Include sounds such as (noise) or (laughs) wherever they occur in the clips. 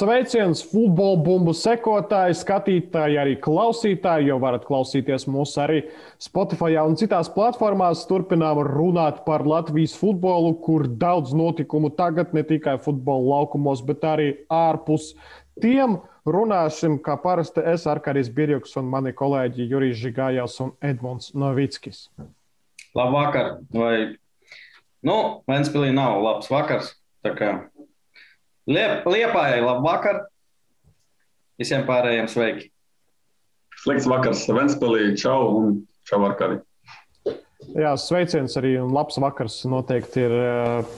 Sveiciens futbola bumbu sekotāji, skatītāji, arī klausītāji, jo varat klausīties mūs arī Spotify un citās platformās. Turpinām runāt par Latvijas futbolu, kur daudz notikumu tagad ne tikai futbola laukumos, bet arī ārpus tiem. Runāsim, kā parasti, es, Arkāris Birjuks un mani kolēģi Jurijs Žigājās un Edmunds Novickis. Labvakar! Vai, nu, Ventspilī nav labs vakars, tā kā liepājai labu vakar. Visiem pārējiem sveiki. Slikts vakars Ventspēlī, čau un čau Arkadi. Jā, sveiciens arī un labs vakars noteikti ir eh,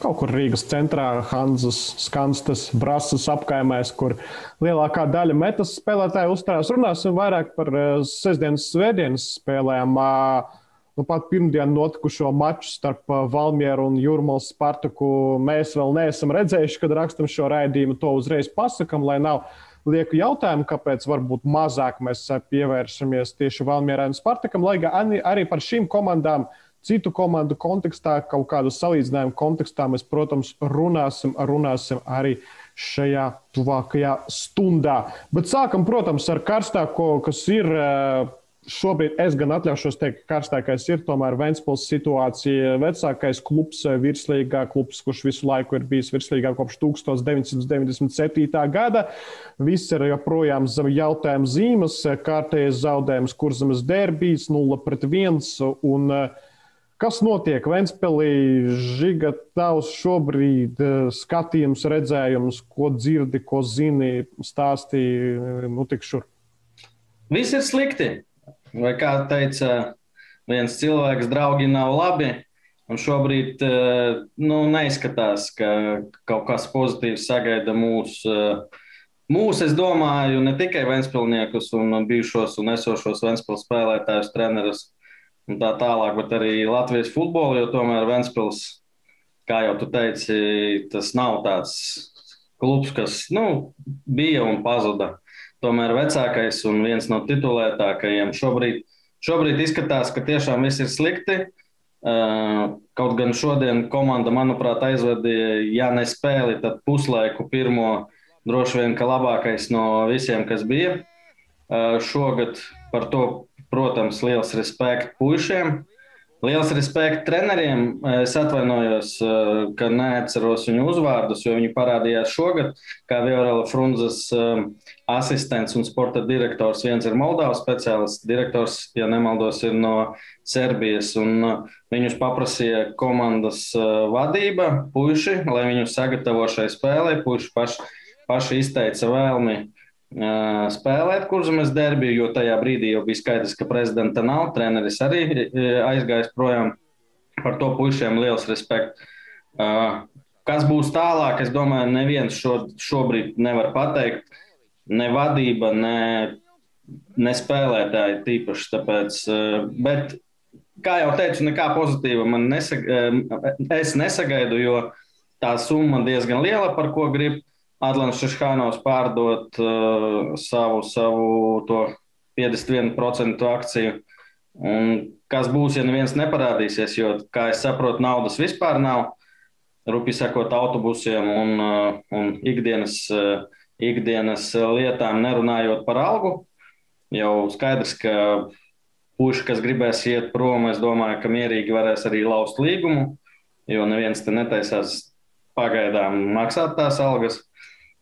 kaut kur Rīgas centrā, Hanzas, Skanstas, Brasas apkaimēs, kur lielākā daļa metas spēlētāju uzturās. Runāsim vairāk par eh, sestdienas, svētdienas spēlēm. Uh, nu, pat pirmdien notikušo maču starp uh, Valmieru un Jurmālu Spartaku mēs vēl neesam redzējuši, kad rakstam šo raidījumu. To uzreiz pasakam, lai nav lieku jautājumu, kāpēc varbūt mazāk mēs uh, pievēršamies tieši Valmierai un Spartakam, lai arī par šīm komandām. Citu komandu kontekstā, kaut kādu salīdzinājumu kontekstā mēs, protams, runāsim, runāsim arī šajā tuvākajā stundā. Bet sākam, protams, ar karstāko, kas ir uh, Šobrīd es gan atļaušos teikt, ka karstākais ir tomēr Vēnspils situācija. Vecākais klubs, eh, virslīgā klubs, kurš visu laiku ir bijis virslīgā kopš 1997. gada. Viss ir joprojām zem jautājuma zīmes, kārtējais zaudējums, kurzemes derbijas 0 pret 1. Un, eh, Kas notiek Vēnspēlī? Žiga, tavs šobrīd eh, skatījums, redzējums, ko dzirdi, ko zini, stāstīji, nu tik šur. Viss ir slikti. Vai kā teica viens cilvēks, draugi nav labi. Un šobrīd eh, nu, neizskatās, ka kaut kas pozitīvs sagaida mūsu. Eh, mūs, es domāju, ne tikai Vēnspilsniekus un bijušos un esošos Vēnspils spēlētājus, trenerus un tā tālāk, bet arī Latvijas futbolu, jo tomēr Vēnspils, kā jau tu teici, tas nav tāds klubs, kas nu, bija un pazuda tomēr vecākais un viens no titulētākajiem. Šobrīd, šobrīd izskatās, ka tiešām viss ir slikti. Kaut gan šodien komanda, manuprāt, aizvadīja, ja ne spēli, tad puslaiku pirmo droši vien ka labākais no visiem, kas bija. Šogad par to, protams, liels respekts puišiem. Liels respekts treneriem. Es atvainojos, eh, ka neatceros viņu uzvārdus, jo viņi parādījās šogad, kā Viorela Frunzes eh, asistents un sporta direktors. Viens ir Moldovas speciālists, direktors, ja nemaldos, ir no Serbijas. Un eh, viņus paprasīja komandas vadība, puiši, lai viņus sagatavo šai spēlē. Puiši paši, paši izteica vēlmi spēlēt kurzemes derbiju, jo tajā brīdī jau bija skaidrs, ka prezidenta nav. Treneris arī aizgājis projām. Par to puišiem liels respekts. Kas būs tālāk, es domāju, neviens šo, šobrīd nevar pateikt. Ne vadība, ne, ne spēlētāji tīpaši. Tāpēc, bet, kā jau teicu, nekā pozitīva man nesag, es nesagaidu, jo tā summa diezgan liela, par ko gribu. Atlants Šeškānovs pārdot uh, savu, savu 51% akciju. Un kas būs, ja neviens neparādīsies? Jo, kā es saprotu, naudas vispār nav. Rupi sakot, autobusiem un, uh, un ikdienas, uh, ikdienas lietām, nerunājot par algu. Jau skaidrs, ka puiši, kas gribēs iet prom, es domāju, ka mierīgi varēs arī laust līgumu, jo neviens te netaisās pagaidām maksāt tās algas.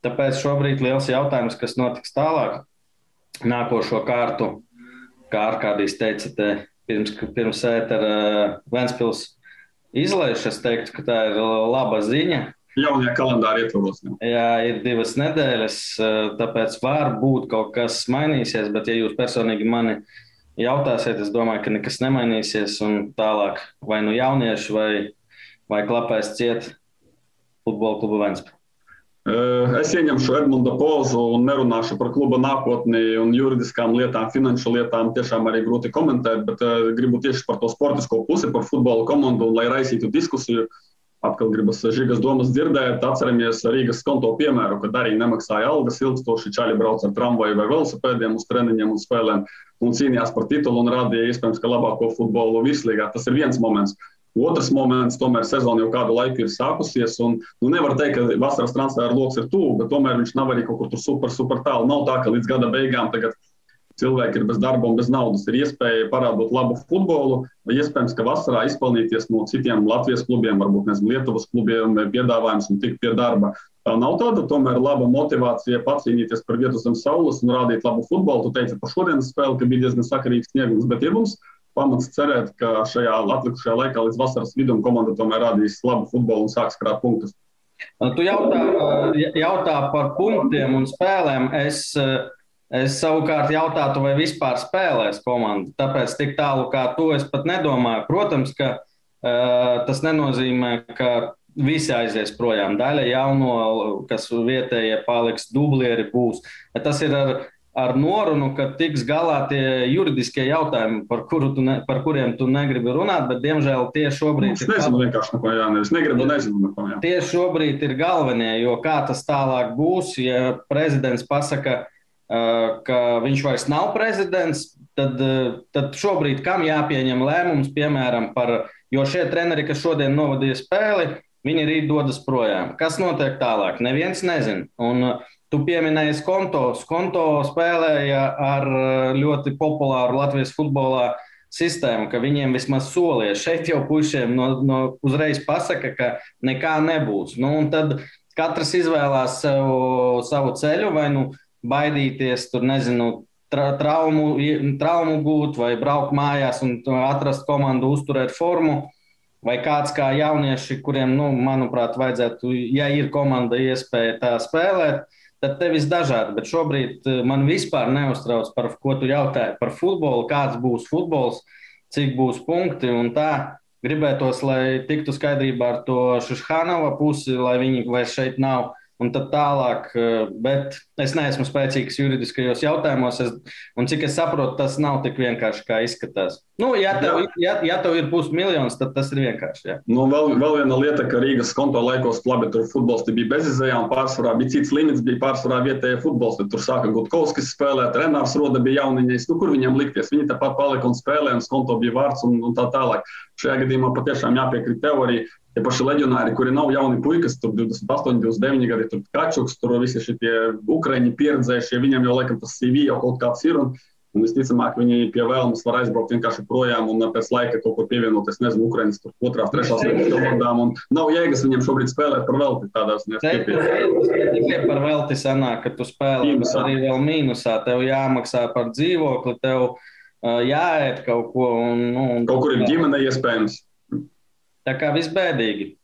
Tāpēc šobrīd liels jautājums, kas notiks tālāk, nākošo kārtu, kā Arkādijs teica, te pirms, pirms ētera Ventspils izlaiž, es teiktu, ka tā ir laba ziņa. Jaunajā kalendārā ietvaros. Jā, ir divas nedēļas, tāpēc var būt kaut kas mainīsies, bet ja jūs personīgi mani jautāsiet, es domāju, ka nekas nemainīsies un tālāk vai nu jaunieši vai, vai klapēs ciet futbola klubu Ventspils. Es ieņemšu Edmunda pozu un nerunāšu par kluba nākotni un juridiskām lietām, finanšu lietām. Tiešām arī grūti komentēt, bet uh, gribu tieši par to sportisko pusi, par futbola komandu un lai raisītu diskusiju. Atkal gribas Žigas domas dzirdēt, atceramies Rīgas konto piemēru, kad arī nemaksāja algas ilgstoši. Čaļi brauc ar tramvaju vai velosipēdiem uz treniņiem un spēlēm un cīnījās par titulu un rādīja iespējams, ka labāko futbolu virslīgā. Tas ir viens moments. Otrs moments, tomēr sezona jau kādu laiku ir sākusies. Un, nu, nevar teikt, ka vasaras transfera lokus ir tuvu, bet tomēr viņš nav arī kaut kur super, super tālu. Nav tā, ka līdz gada beigām tagad cilvēki ir bez darba un bez naudas. Ir iespēja parādīt labu futbolu, vai iespējams, ka vasarā izpelnīties no citiem Latvijas klubiem, varbūt nezinu, Lietuvas klubiem, piedāvājums un tikt pie darba. Tā nav tāda tomēr laba motivācija pacīnīties par vietu zem saules un rādīt labu futbolu. Tu teici par šodienas spēli, ka bija diezgan sakarīgs sniegums, bet ir mums pamats cerēt, ka šajā atlikušajā laikā līdz vasaras vidum komanda tomēr rādīs labu futbolu un sāks krāt punktus. Tu jautā, jautā par punktiem un spēlēm. Es Es savukārt jautātu, vai vispār spēlēs komanda. Tāpēc tik tālu kā to es pat nedomāju. Protams, ka uh, tas nenozīmē, ka visi aizies projām. Daļa jauno, kas vietējie paliks, dublieri būs. Tas ir ar, ar norunu, ka tiks galā tie juridiskie jautājumi, par, kuru ne, par kuriem tu negribi runāt, bet diemžēl tie šobrīd es nezinu, ir. Vienkārši neko jāsaka. Es negribu, nezinu, neko jā. Tie šobrīd ir galvenie, jo kā tas tālāk būs, ja prezidents pasaka, ka viņš vairs nav prezidents, tad, tad šobrīd kam jāpieņem lēmums, piemēram, par, jo šie treneri, kas šodien novadīja spēli, viņi rīt dodas projām. Kas notiek tālāk? Neviens nezina. Un tu pieminēji Skonto. Skonto spēlēja ar ļoti populāru Latvijas futbolā sistēmu, ka viņiem vismaz solīja. Šeit jau pušiem no, no uzreiz pasaka, ka nekā nebūs. Nu, tad katrs izvēlās sev, savu ceļu vai nu baidīties, tur nezinu, tra traumu, traumu gūt vai braukt mājās un atrast komandu, uzturēt formu. Vai kāds kā jaunieši, kuriem, nu, manuprāt, vajadzētu, ja ir komanda iespēja tā spēlēt, tad te viss dažādi. Bet šobrīd eh, man vispār neuztrauc par ko tu jautāji par futbolu, kāds būs futbols, cik būs punkti un tā. Gribētos, lai tiktu skaidrībā ar to Šušhānova pusi, lai viņi vairs šeit nav un tad tālāk. Eh, bet es neesmu spēcīgs juridiskajos jautājumos, es, un cik es saprotu, tas nav tik vienkārši, kā izskatās. Nu, ja, tev, ja, ja tev ir pusmiljons, tad tas ir vienkārši. Jā. Nu, vēl, vēl viena lieta, ka Rīgas konto laikos labi tur futbols bija bezizējā, un pārsvarā bija cits limits, bija pārsvarā vietējais futbols. Tur sāka Gutkovskis spēlēt, Renārs Roda bija jauniņais. Nu, kur viņam likties? Viņi tāpat palika un spēlēja, un konto bija vārds un, un tā tālāk. Šajā gadījumā patiešām jāpiekrīt teorijai Tie paši leģionāri, kuri nav jauni puikas, tur 28, 29 gadi, tur Kačuks, tur visi šie ukraiņi pieredzējušie, viņiem jau laikam tas CV jau kaut kāds ir. Un, un visticamāk, viņi pie vēlmes var aizbraukt vienkārši projām un pēc laika kaut kur pievienoties, nezinu, Ukraiņas tur otrās, trešās vietas komandām. Un nav jēgas viņiem šobrīd spēlēt par velti tādās neskaidrās. Tikai par velti sanāk, ka tu spēlē mīnusā. arī vēl mīnusā. Tev jāmaksā par dzīvokli, tev uh, jāēd kaut ko. Un, nu, un, kaut kur ir ģimene iespējams. Tā kā viss bēdīgi.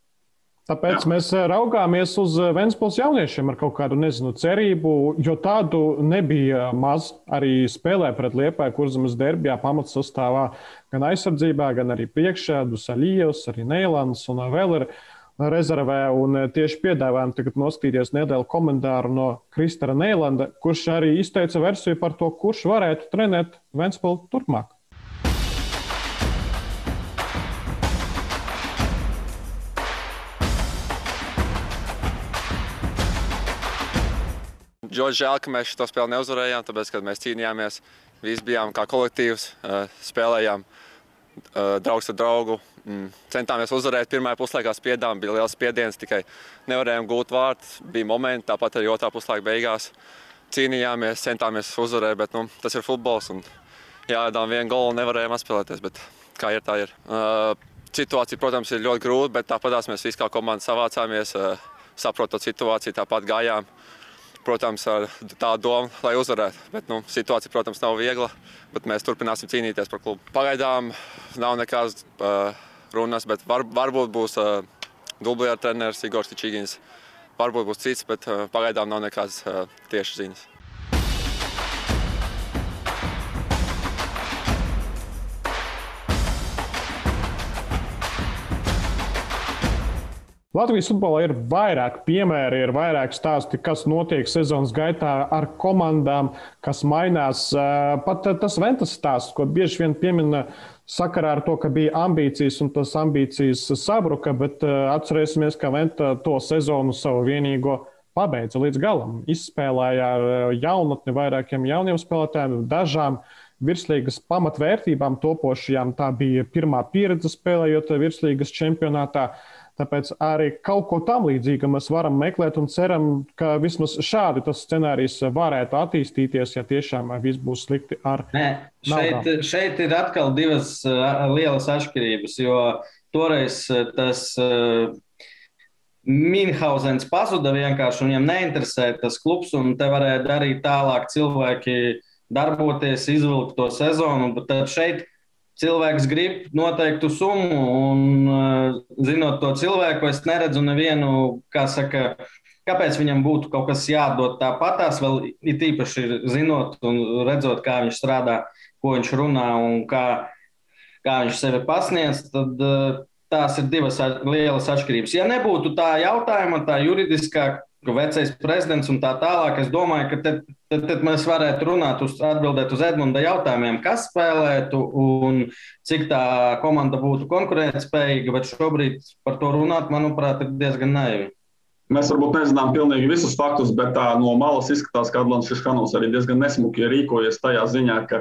Tāpēc mēs eh, raugāmies uz eh, Vēnspils jauniešiem ar kaut kādu nezinu, cerību, jo tādu nebija maz. Arī spēlē pret Liepāju, kurzemes derbijā pamatsastāvā gan aizsardzībā, gan arī priekšā Dusaļievs, arī Neilans un vēl ir rezervē. Un eh, tieši piedāvājam tagad noskatīties nedēļu komentāru no Kristara Neilanda, kurš arī izteica versiju par to, kurš varētu trenēt Vēnspilu turpmāk. Ļoti žēl, ka mēs šo spēli neuzvarējām, tāpēc, ka mēs cīnījāmies, visi bijām kā kolektīvs, spēlējām draugs ar draugu. Mm, centāmies uzvarēt, pirmā puslaikā spiedām, bija liels spiediens, tikai nevarējām gūt vārtus. Bija momenti, tāpat arī otrā puslaika beigās. Cīnījāmies, centāmies uzvarēt, bet nu, tas ir futbols. Jā, vienu golu nevarējām atspēlēties, bet kā ir, tā ir. Uh, situācija, protams, ir ļoti grūta, bet tāpat mēs visi kā komanda savācāmies, uh, saprotot situāciju, tāpat gājām. Protams, ar tādu domu, lai uzvarētu. Bet, nu, situācija, protams, nav viegla, bet mēs turpināsim cīnīties par klubu. Pagaidām nav nekādas uh, runas, bet var, varbūt būs uh, dublēra treneris Igors Čičīgins. Varbūt būs cits, bet uh, pagaidām nav nekādas uh, tiešas ziņas. Latvijas futbolā ir vairāk piemēri, ir vairāk stāsti, kas notiek sezonas gaitā ar komandām, kas mainās. Pat tas Ventas stāsts, ko bieži vien piemina sakarā ar to, ka bija ambīcijas un tas ambīcijas sabruka, bet atcerēsimies, ka Venta to sezonu savu vienīgo pabeidza līdz galam. Izspēlēja ar jaunatni vairākiem jauniem spēlētājiem, dažām virslīgas pamatvērtībām topošajām. Tā bija pirmā pieredze spēlējot virslīgas čempionātā. Tāpēc arī kaut ko tam līdzīgu mēs varam meklēt un ceram, ka vismaz šādi tas scenārijs varētu attīstīties, ja tiešām viss būs slikti ar Nē, šeit, šeit ir atkal divas lielas atšķirības, jo toreiz tas Minhausens pazuda vienkārši, viņam neinteresē tas klubs, un te varēja darīt tālāk cilvēki darboties, izvilkt to sezonu, bet tad šeit cilvēks grib noteiktu summu, un uh, zinot to cilvēku, es neredzu nevienu, kā saka, kāpēc viņam būtu kaut kas jādod tāpatās, vēl it īpaši zinot un redzot, kā viņš strādā, ko viņš runā un kā, kā viņš sevi pasniedz, tad uh, tās ir divas lielas atšķirības. Ja nebūtu tā jautājuma, tā juridiskā vecais prezidents un tā tālāk. Es domāju, ka tad, tad, tad mēs varētu runāt, uz, atbildēt uz Edmunda jautājumiem, kas spēlētu un cik tā komanda būtu konkurētspējīga. Bet šobrīd par to runāt, manuprāt, ir diezgan naivi. Mēs varbūt nezinām pilnīgi visus faktus, bet tā no malas izskatās, ka Atlants Šiškanovs arī diezgan nesmuki rīkojies tajā ziņā, ka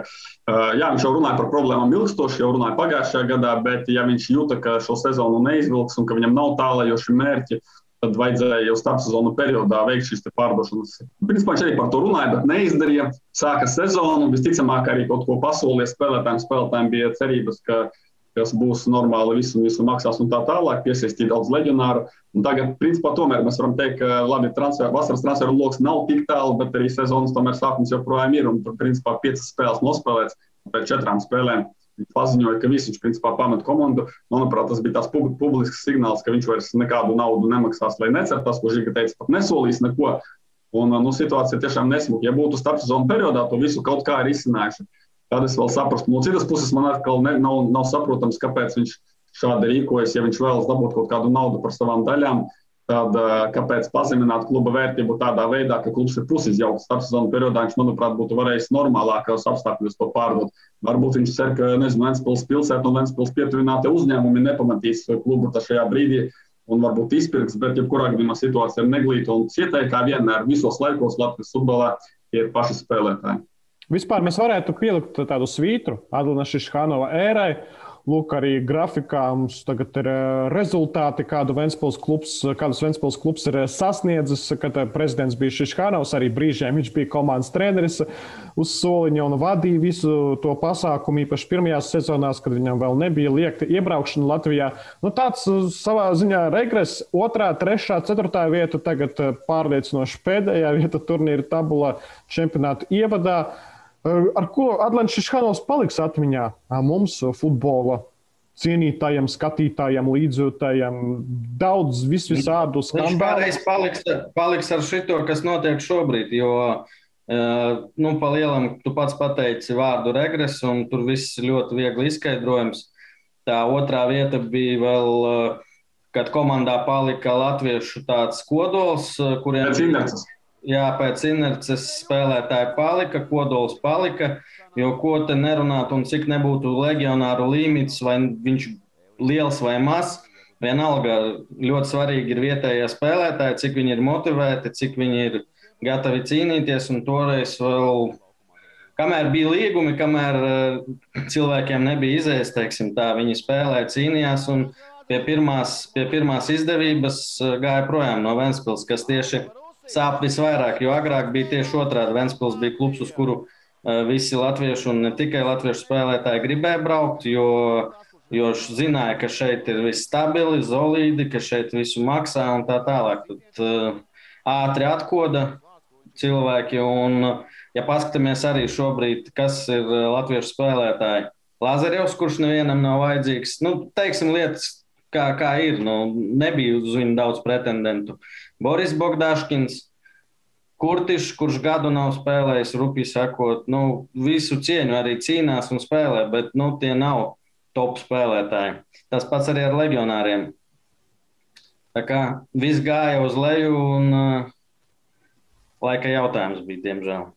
jā, viņš jau runāja par problēmām ilgstoši, jau runāja pagājušajā gadā, bet ja viņš jūta, ka šo sezonu neizvilks un ka viņam nav tālajoši mērķi, tad vajadzēja jau starpsezonu periodā veikt šīs pārdošanas. Principā viņš arī par to runāja, bet neizdarīja. Sāka sezonu, visticamāk, arī kaut ko pasolīja spēlētājiem. Spēlētājiem bija cerības, ka kas būs normāli, visu, visu maksās un tā tālāk, piesaistīt daudz leģionāru. Un tagad, principā, tomēr mēs varam teikt, ka labi, transfer, vasaras transferu lokus nav tik tālu, bet arī sezonas tomēr sākums joprojām ir. Un principā, piecas spēles nospēlēts pēc četrām spēlēm. Viņš paziņoja, ka viņš principā pamet komandu. Manuprāt, tas bija tāds publisks signāls, ka viņš vairs nekādu naudu nemaksās, lai necer tas, ko Žiga teica, pat nesolīs neko. Un nu, situācija tiešām nesmuka. Ja būtu starpsezonu periodā, to visu kaut kā ir izcinājuši, tad es vēl saprastu. No citas puses, man atkal ne, nav, nav saprotams, kāpēc viņš šādi rīkojas, ja viņš vēlas dabūt kaut kādu naudu par savām daļām. Tad kāpēc pazemināt kluba vērtību tādā veidā, ka klubs ir pusizjaukts starpsezonu periodā? Viņš, manuprāt, būtu varējis normālākos apstākļos to pārdot. Varbūt viņš cer, ka nezinu, Ventspils pilsēta un Ventspils pietuvinātie uzņēmumi nepamatīs klubu šajā brīdī un varbūt izpirks, bet jebkurā gadījumā situācija ir neglīta un cietēji, kā vienmēr visos laikos Latvijas futbolā ir paši spēlētāji. Vispār mēs varētu pielikt tādu svītru Adlina Šiškānova ērai Lūk, arī grafikā mums tagad ir eh, rezultāti, kādu Ventspils klubs, kādus Ventspils klubs ir eh, sasniedzis. Kad eh, prezidents bija Šiškānaus, arī brīžiem viņš bija komandas treneris uz soliņa un vadīja visu to pasākumu, īpaši pirmajās sezonās, kad viņam vēl nebija liekta iebraukšana Latvijā. Nu, tāds savā ziņā regress, otrā, trešā, ceturtā vieta, tagad pārliecinoši pēdējā vieta turnīra tabulā čempionāta ievadā. Ar ko Atlants Šiškanovs paliks atmiņā mums, futbola cienītājiem, skatītājiem, līdzjūtājiem, daudz visvisādu skandālu. Viņš kādreiz paliks, paliks ar šito, kas notiek šobrīd, jo, nu, pa lielam, tu pats pateici vārdu regres, un tur viss ļoti viegli izskaidrojams. Tā otrā vieta bija vēl, kad komandā palika latviešu tāds kodols, kuriem... Inerces jā, pēc inerces spēlētāji palika, kodols palika. Jo ko te nerunāt, un cik nebūtu legionāru līmenis, vai viņš liels vai mazs, vienalga ļoti svarīgi ir vietējie spēlētāji, cik viņi ir motivēti, cik viņi ir gatavi cīnīties. Un toreiz vēl, kamēr bija līgumi, kamēr uh, cilvēkiem nebija izējas, teiksim, tā viņi spēlēja, cīnījās. Un pie pirmās, pie pirmās izdevības uh, gāja projām no Ventspils, kas tieši ir sāp visvairāk, jo agrāk bija tieši otrādi. Ventspils bija klubs, uz kuru uh, visi latvieši un ne tikai latviešu spēlētāji gribēja braukt, jo, jo zināja, ka šeit ir viss stabili, solīdi, ka šeit visu maksā un tā tālāk. Tad uh, ātri atkoda cilvēki. Un, ja paskatāmies arī šobrīd, kas ir latviešu spēlētāji, Lazarevs, kurš nevienam nav vajadzīgs, nu, teiksim, lietas kā, kā ir. Nu, nebija uz viņu daudz pretendentu. Boris Bogdaškins, Kurtišs, kurš gadu nav spēlējis, rupi sakot, nu, visu cieņu arī cīnās un spēlē, bet nu, tie nav top spēlētāji. Tas pats arī ar legionāriem. Tā kā viss gāja uz leju un uh, laika jautājums bija, diemžēl.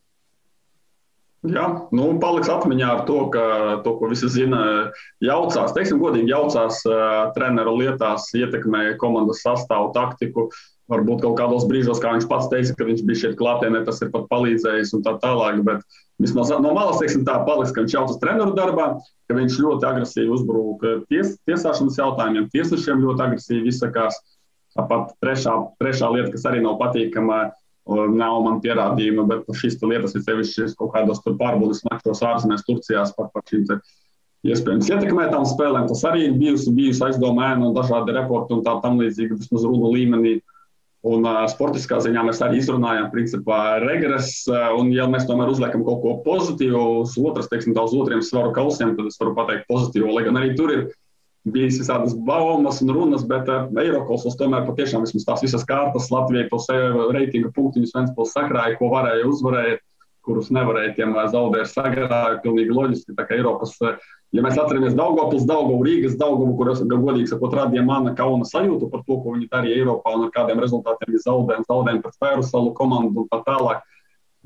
Jā, nu, paliks atmiņā ar to, ka to, ko visi zina, jaucās, teiksim, godīgi jaucās uh, treneru lietās, ietekmē komandas sastāvu, taktiku. Varbūt kaut kādos brīžos, kā viņš pats teica, ka viņš bija šeit klātienē, tas ir pat palīdzējis un tā tālāk. Bet vismaz no malas, teiksim, tā paliks, ka viņš jau tas treneru darbā, ka viņš ļoti agresīvi uzbruka ties, tiesāšanas jautājumiem, tiesnešiem ļoti agresīvi izsakās. Tāpat trešā, trešā lieta, kas arī nav patīkama, nav man pierādījuma, bet šīs lietas ir sevišķi kaut kādos pārbaudas mačos ārzemēs, Turcijā par, par šīm iespējams ietekmētām spēlēm. Tas arī ir bijusi, bijusi aizdomēna un dažādi reporti un tā tam līdzīgi, vismaz runu līmenī. Un uh, sportiskā ziņā mēs arī izrunājām, principā, regresu. Un, ja mēs tomēr uzliekam kaut ko pozitīvu, uz otras, teiksim, uz otriem svaru kausiem, tad es varu pateikt pozitīvu. Lai gan arī tur ir bijis visādas baumas un runas, bet uh, Eiropas tomēr patiešām vismaz tās visas kārtas Latvijai tos reitinga punktiņus Ventspils sakrāja, ko varēja uzvarēt, kurus nevarēja tiem zaudēt sagrāja. Pilnīgi loģiski, tā kā Eiropas Ja mēs atceramies Daugopils, Daugovu, Rīgas, Daugovu, kuras, godīgi sakot, radīja mana kauna sajūtu par to, ko viņi darīja Eiropā un ar kādiem rezultātiem viņi zaudēja, zaudēja pret Fēru salu komandu un tā tālāk.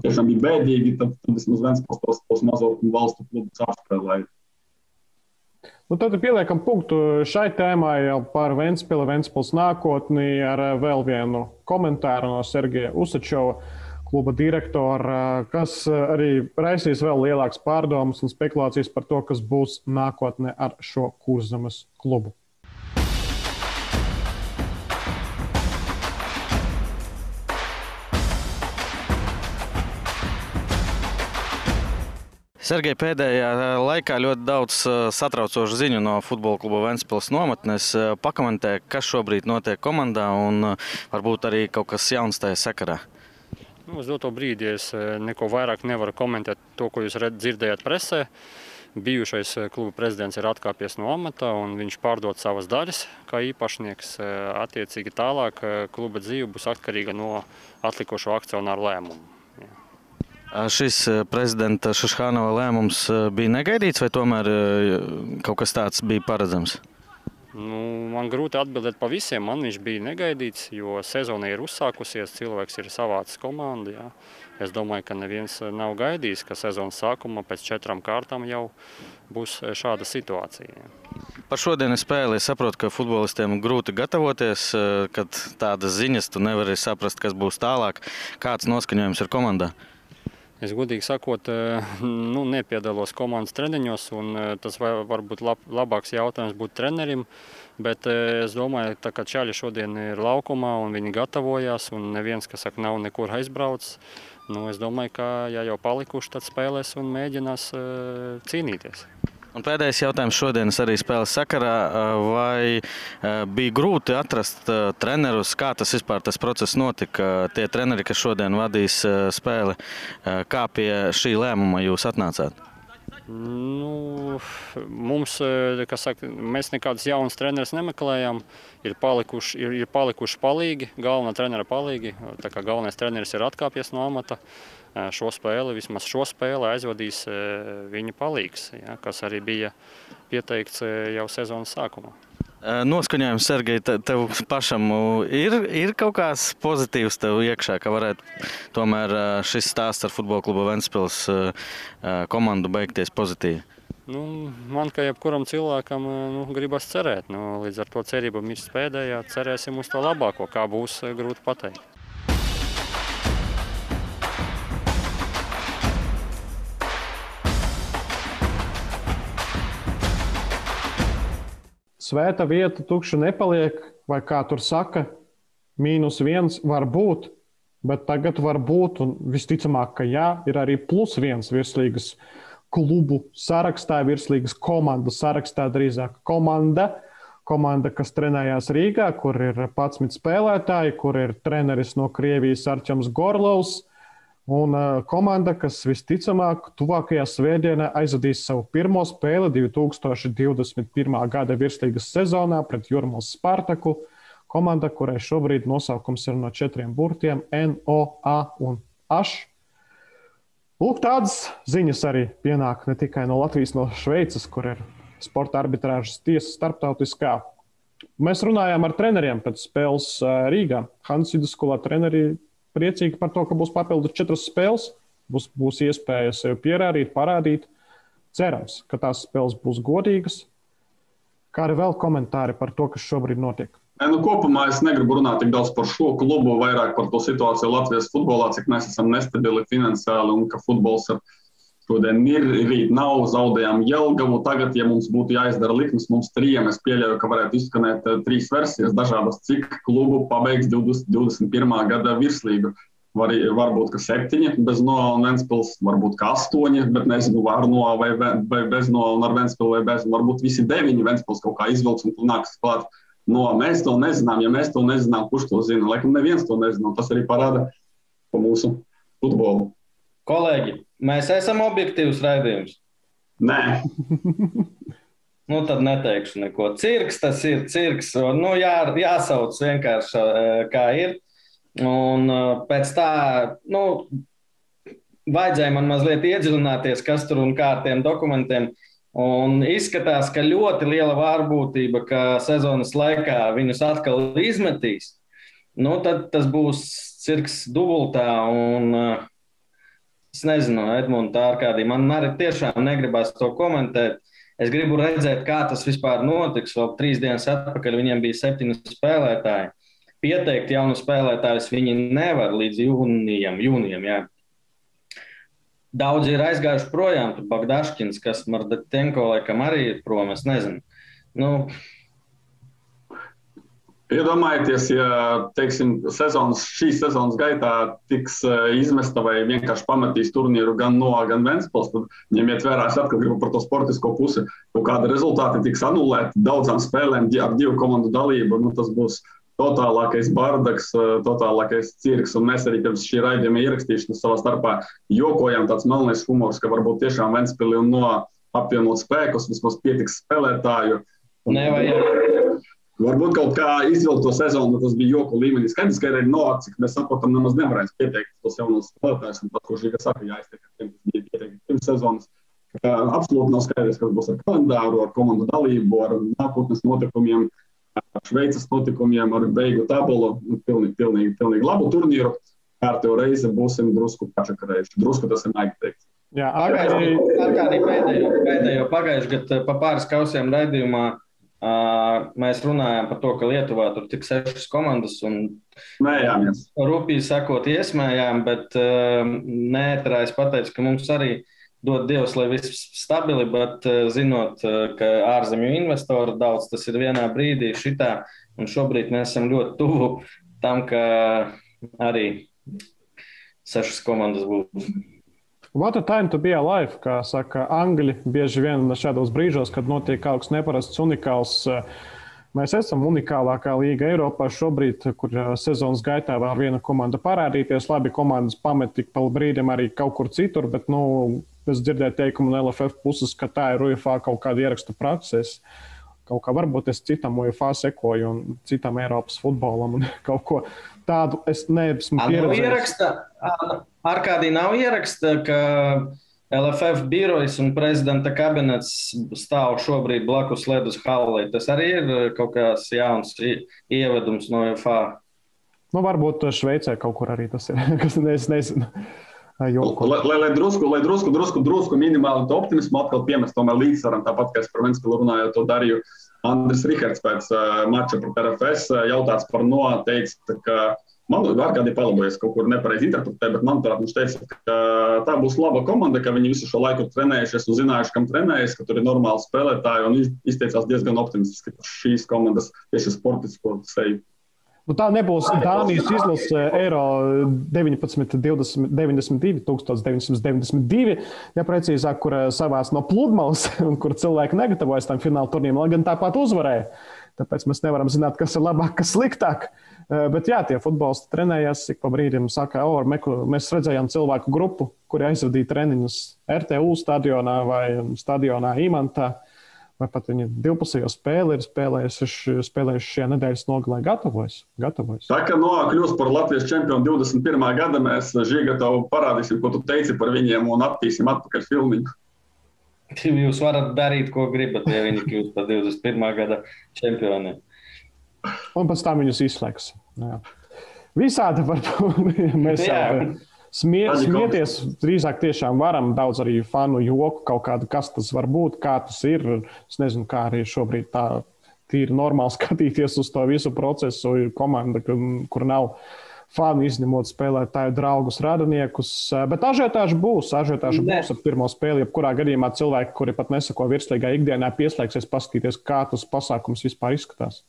Tiešām bija bēdīgi, tad, tad vismaz Ventspils tos, tos mazo valstu klubus apspēlēja. Nu, tad pieliekam punktu šai tēmai par Ventspili, Ventspils nākotni ar vēl vienu komentāru no Sergeja Usačova kluba direktora, kas arī raisīs vēl lielākas pārdomas un spekulācijas par to, kas būs nākotnē ar šo kurzemes klubu. Sergei, pēdējā laikā ļoti daudz satraucošu ziņu no futbola kluba Ventspils nometnes. Pakomentē, kas šobrīd notiek komandā un varbūt arī kaut kas jauns tajā sakarā. Nu, uz doto brīdi es eh, neko vairāk nevaru komentēt to, ko jūs redz, dzirdējāt presē. Bijušais eh, kluba prezidents ir atkāpies no amata un viņš pārdod savas daļas kā īpašnieks. Eh, attiecīgi tālāk kluba dzīve būs atkarīga no atlikušo akcionāru lēmumu. Jā. Šis prezidenta Šaškānova lēmums bija negaidīts vai tomēr kaut kas tāds bija paredzams? Nu, man grūti atbildēt par visiem. Man viņš bija negaidīts, jo sezona ir uzsākusies, cilvēks ir savāds komandu. Jā. Es domāju, ka neviens nav gaidījis, ka sezonas sākumā pēc četrām kārtām jau būs šāda situācija. Jā. Par šodienas spēli es saprotu, ka futbolistiem grūti gatavoties, kad tādas ziņas tu nevari saprast, kas būs tālāk. Kāds noskaņojums ir komandā? Es godīgi sakot, eh, (laughs) nu, nepiedalos komandas treniņos, un eh, tas var, varbūt lab, labāks jautājums būtu trenerim. Bet eh, es domāju, ka Čāļi šodien ir laukumā un viņi gatavojās, un neviens, kas saka, nav nekur aizbraucis. Nu, es domāju, ka ja jau palikuši, tad spēlēs un mēģinās cīnīties. Un pēdējais jautājums šodienas arī spēles sakarā. Vai bija grūti atrast trenerus, kā tas vispār tas process notika? Tie treneri, kas šodien vadīs spēli, kā pie šī lēmuma jūs atnācāt? Nu, mums, saka, mēs nekādus jaunus trenerus nemeklējām. Ir palikuši, ir, ir palikuši palīgi, galvenā trenera palīgi. Tā kā galvenais treneris ir atkāpies no amata. Uh, šo spēli, vismaz šo spēli aizvadīs viņa palīgs, ja, kas arī bija pieteikts jau sezonas sākumā. Noskaņojums, Sergei, tev pašam ir, ir kaut kāds pozitīvs tev iekšā, ka varētu tomēr šis stāsts ar futbola klubu Ventspils komandu beigties pozitīvi? Nu, man, kā jebkuram cilvēkam, nu, gribas cerēt. Nu, līdz ar to cerība ir pēdējā. Cerēsim uz to labāko, kā būs grūti pateikt. Svēta vieta tukša nepaliek, vai kā tur saka, mīnus viens var būt, bet tagad var būt, un visticamāk, ka jā, ir arī plus viens virslīgas klubu sarakstā, virslīgas komandas sarakstā drīzāk komanda. Komanda, kas trenējās Rīgā, kur ir 11 spēlētāji, kur ir treneris no Krievijas Arčuns Gorlovs, Un komanda, kas visticamāk, tuvākajā svētdienā aizvadīs savu pirmo spēli 2021. gada virslīgas sezonā pret Jurmālas Spartaku. Komanda, kurai šobrīd nosaukums ir no četriem burtiem - NOA un H. Lūk, tādas ziņas arī pienāk ne tikai no Latvijas, no Šveices, kur ir sporta arbitrāžas tiesa starptautiskā. Mēs runājām ar treneriem pēc spēles Rīgā. Hans Vidusskolā treneri priecīgi par to, ka būs papildus četras spēles. Būs, būs iespēja sev pierādīt, parādīt. Cerams, ka tās spēles būs godīgas. Kā arī vēl komentāri par to, kas šobrīd notiek Nu, kopumā es negribu runāt tik daudz par šo klubu, vairāk par to situāciju Latvijas futbolā, cik mēs esam nestabili finansiāli un ka futbols ir šodien ir, rīt nav, zaudējām Jelgavu. Tagad, ja mums būtu jāizdara likmes, mums trijiem, es pieļauju, ka varētu izskanēt uh, trīs versijas dažādas, cik klubu pabeigs 20, 21. gada virslīgu. Var, varbūt, ka septiņi bez no un Ventspils, varbūt ka astoņi, bet nezinu, ar no vai, vai bez no un ar Ventspilu vai bez. Varbūt visi deviņi Ventspils kaut kā izvilks un nāks klāt. No, mēs to nezinām, ja mēs to nezinām, kurš to zina. Laikam neviens to nezina. Tas arī parāda pa mūsu futbolu. Kolēģi, mēs esam objektīvs raidījums. Nē. (laughs) nu, tad neteikšu neko. Cirks tas ir cirks. Nu, jā, jāsauc vienkārši kā ir. Un pēc tā, nu, vajadzēja man mazliet iedziļināties, kas tur un kā ar tiem dokumentiem. Un izskatās, ka ļoti liela vārbūtība, ka sezonas laikā viņus atkal izmetīs. Nu, tad tas būs cirks dubultā. Un, es nezinu, Edmunds, tā kā man arī tiešām negribas to komentēt. Es gribu redzēt, kā tas vispār notiks. Vēl trīs dienas atpakaļ viņiem bija septiņi spēlētāji pieteikt jaunu spēlētājus viņi nevar līdz jūnijam. jūnijam jā. Daudzi ir aizgājuši projām, Bagdaškins, kas Mardetenko laikam arī ir prom, es nezinu. Nu, Iedomājieties, ja teiksim, sezonas, šīs sezonas gaitā tiks eh, izmesta vai vienkārši pametīs turnīru gan no, gan Vēnspils, tad ņemiet vērā, es atkal gribu par to sportisko pusi, kaut kāda rezultāti tiks anulēti daudzām spēlēm ar divu komandu dalību. Nu, tas būs totālākais bardaks, eh, totālākais cirks. Un mēs arī pirms šī raidījuma ierakstīšanas savā starpā jokojām tāds melnais humors, ka varbūt tiešām Ventspili un no apvienot spēkus, vismaz pietiks spēlētāju. Nevajag. Varbūt kaut kā izvilkt to sezonu, tas bija joku līmenī. Skaidrs, ka arī no, cik mēs saprotam, nemaz nevarēs pieteikt tos jaunos spēlētājus. Un pat, kurš Žiga saka, jāiztiek ar tiem, bija pieteikti pirms sezonas. Absolūti nav skaidrs, kas būs ar kalendāru, ar komandu dalību, ar nākotnes notikumiem. Uh, Šveices notikumiem ar beigu tabulu. Nu, pilnīgi, pilnīgi, pilnīgi labu turnīru. Kārtējo reizi būsim drusku pačakarējuši. Drusku tas ir maigi teikt. Jā, arī pēdējo, pēdējo pagājušajā gadā pa pāris kausiem raidījumā mēs runājām par to, ka Lietuvā tur tik sešas komandas un rūpīgi sakot iesmējām, bet nē, tā es pateicu, ka mums arī dod Dievs, lai viss stabili, bet zinot, ka ārzemju investoru daudz, tas ir vienā brīdī šitā, un šobrīd mēs esam ļoti tuvu tam, ka arī sešas komandas būs. What a time to be alive, kā saka Angļi. Bieži vien šādos brīžos, kad notiek kaut kas neparasts, unikāls. Mēs esam unikālākā līga Eiropā šobrīd, kur sezonas gaitā vēl viena komanda parādīties. Labi, komandas pamet tik pa brīdim arī kaut kur citur, bet nu, Es dzirdēju teikumu no LFF puses, ka tā ir UFA kaut kāda ieraksta prakses. Kaut kā varbūt es citam UFA sekoju un citam Eiropas futbolam un (laughs) kaut ko tādu es neesmu pieredzējis. Ar kādī nav ieraksta, ka LFF birojas un prezidenta kabinets stāv šobrīd blakus ledus hallei. Tas arī ir kaut kāds jauns ievedums no UFA. Nu, varbūt Šveicē kaut kur arī tas ir, (laughs) kas es nezinu. Lai, lai, lai drusku, lai drusku, drusku, drusku minimāli optimismu atkal piemest tomēr līdzsvaram, tāpat kā es par Ventspilu runāju, to darīju Andris Rihards pēc uh, mača pret RFS, uh, jautāts par noteicis, ka man var kādi palabojas kaut kur nepareizi interpretē, bet manuprāt, viņš teica, ka tā būs laba komanda, ka viņi visu šo laiku trenējušies un zinājuši, kam trenējas, ka tur ir normāli spēlētāji un izteicās diezgan optimistiski par šīs komandas tieši sportisko seju. Nu, tā nebūs Dānijas izlase Eiro 19, 20, 92, 1992, ja precīzāk, kur eh, savās no pludmales, (laughs) un kur cilvēki negatavojas tam fināla turnīram, lai gan tāpat uzvarēja. Tāpēc mēs nevaram zināt, kas ir labāk, kas sliktāk. Eh, bet jā, tie futbolisti trenējās, ik pa brīdim saka, o, mēs redzējām cilvēku grupu, kuri aizvadīja treniņus RTU stadionā vai stadionā Imantā vai pat viņa divpusējo spēli ir spēlējuši, spēlējuši šajā nedēļas nogalē, gatavojas. gatavojas. Tā kā no kļūst par Latvijas čempionu 21. gada, mēs Žigatavu parādīsim, ko tu teici par viņiem un attīsim atpakaļ filmiņu. (laughs) Jūs varat darīt, ko gribat, ja viņi kļūst par 21. gada čempioniem. Un pēc tam viņus izslēgs. Jā. Visādi var būt. (laughs) Mēs jau Smie, smieties, drīzāk tiešām varam daudz arī fanu joku, kaut kādu, kas tas var būt, kā tas ir. Es nezinu, kā arī šobrīd tā tīri normāli (laughs) skatīties uz to visu procesu. Ir komanda, kur nav fani, izņemot spēlētāju draugus, radiniekus. Bet ažiotāži būs. Ažiotāži būs ar pirmo spēli. Jebkurā gadījumā cilvēki, kuri pat nesako virslīgā ikdienā, pieslēgsies paskatīties, kā tas pasākums vispār izskatās.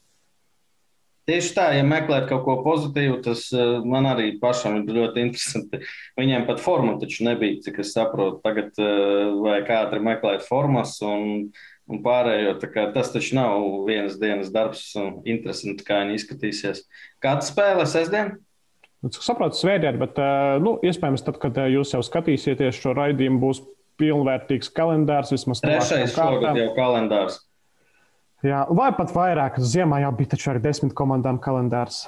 Tieši tā, ja meklēt kaut ko pozitīvu, tas man arī pašam ir ļoti interesanti. Viņiem pat forma taču nebija, cik es saprotu. Tagad vajag ātri meklēt formas un, un pārējo. Tas taču nav vienas dienas darbs un interesanti, kā viņi izskatīsies. Kāda spēle sestdien? Nu, cik saprotu, svētdien, bet nu, iespējams, tad, kad jūs jau skatīsieties šo raidījumu, būs pilnvērtīgs kalendārs. Vismaz trešais šogad jau kalendārs. Jā, vai pat vairāk. Ziemā jau bija taču arī desmit komandām kalendārs.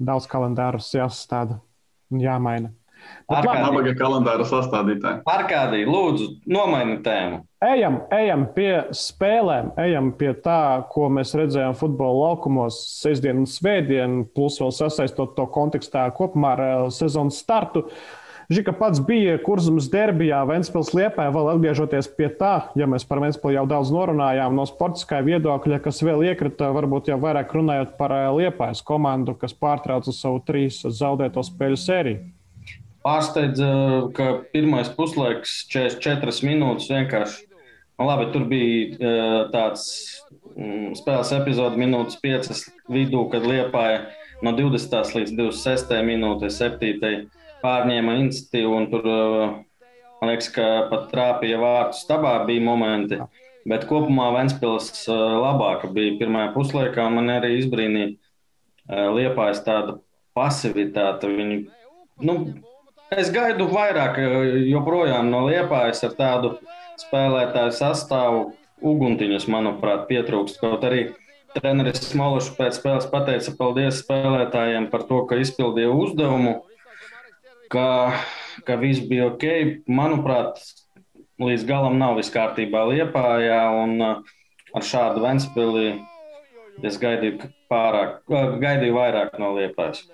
Daudz kalendārus jāsastāda un jāmaina. Nabaga kalendāra sastādītāji. Arkādija, lūdzu, nomaini tēmu. Ejam, ejam pie spēlēm, ejam pie tā, ko mēs redzējām futbola laukumos sestdien un svētdien, plus vēl sasaistot to kontekstā kopumā ar uh, sezonas startu. Žika pats bija kurzums derbijā, Ventspils liepē, vēl atgriežoties pie tā, ja mēs par Ventspilu jau daudz norunājām, no sportiskā viedokļa, kas vēl iekrita, varbūt jau vairāk runājot par eh, liepājas komandu, kas pārtrauca savu trīs zaudēto spēļu sēriju. Pārsteidza, ka pirmais puslaiks, 44 minūtes vienkārši. Nu, labi, tur bija eh, tāds mm, spēles epizode, minūtes 5 vidū, kad liepāja no 20. līdz 26. minūtei, 7 pārņēma iniciatīvu. Tur, uh, man liekas, ka pat trāpīja vārtu stabā bija momenti. Bet kopumā Ventspils labāka bija pirmajā puslaikā. Man arī izbrīnīja liepājas tāda pasivitāte. Viņi, nu, es gaidu vairāk joprojām no liepājas ar tādu spēlētāju sastāvu. Uguntiņus, manuprāt, pietrūkst. Kaut arī treneris Smološs pēc spēles pateica paldies spēlētājiem par to, ka izpildīja uzdevumu ka, ka viss bija ok. Manuprāt, līdz galam nav viss kārtībā Liepājā, un uh, ar šādu Ventspili es gaidīju, pārāk, uh, gaidīju vairāk no Liepājas.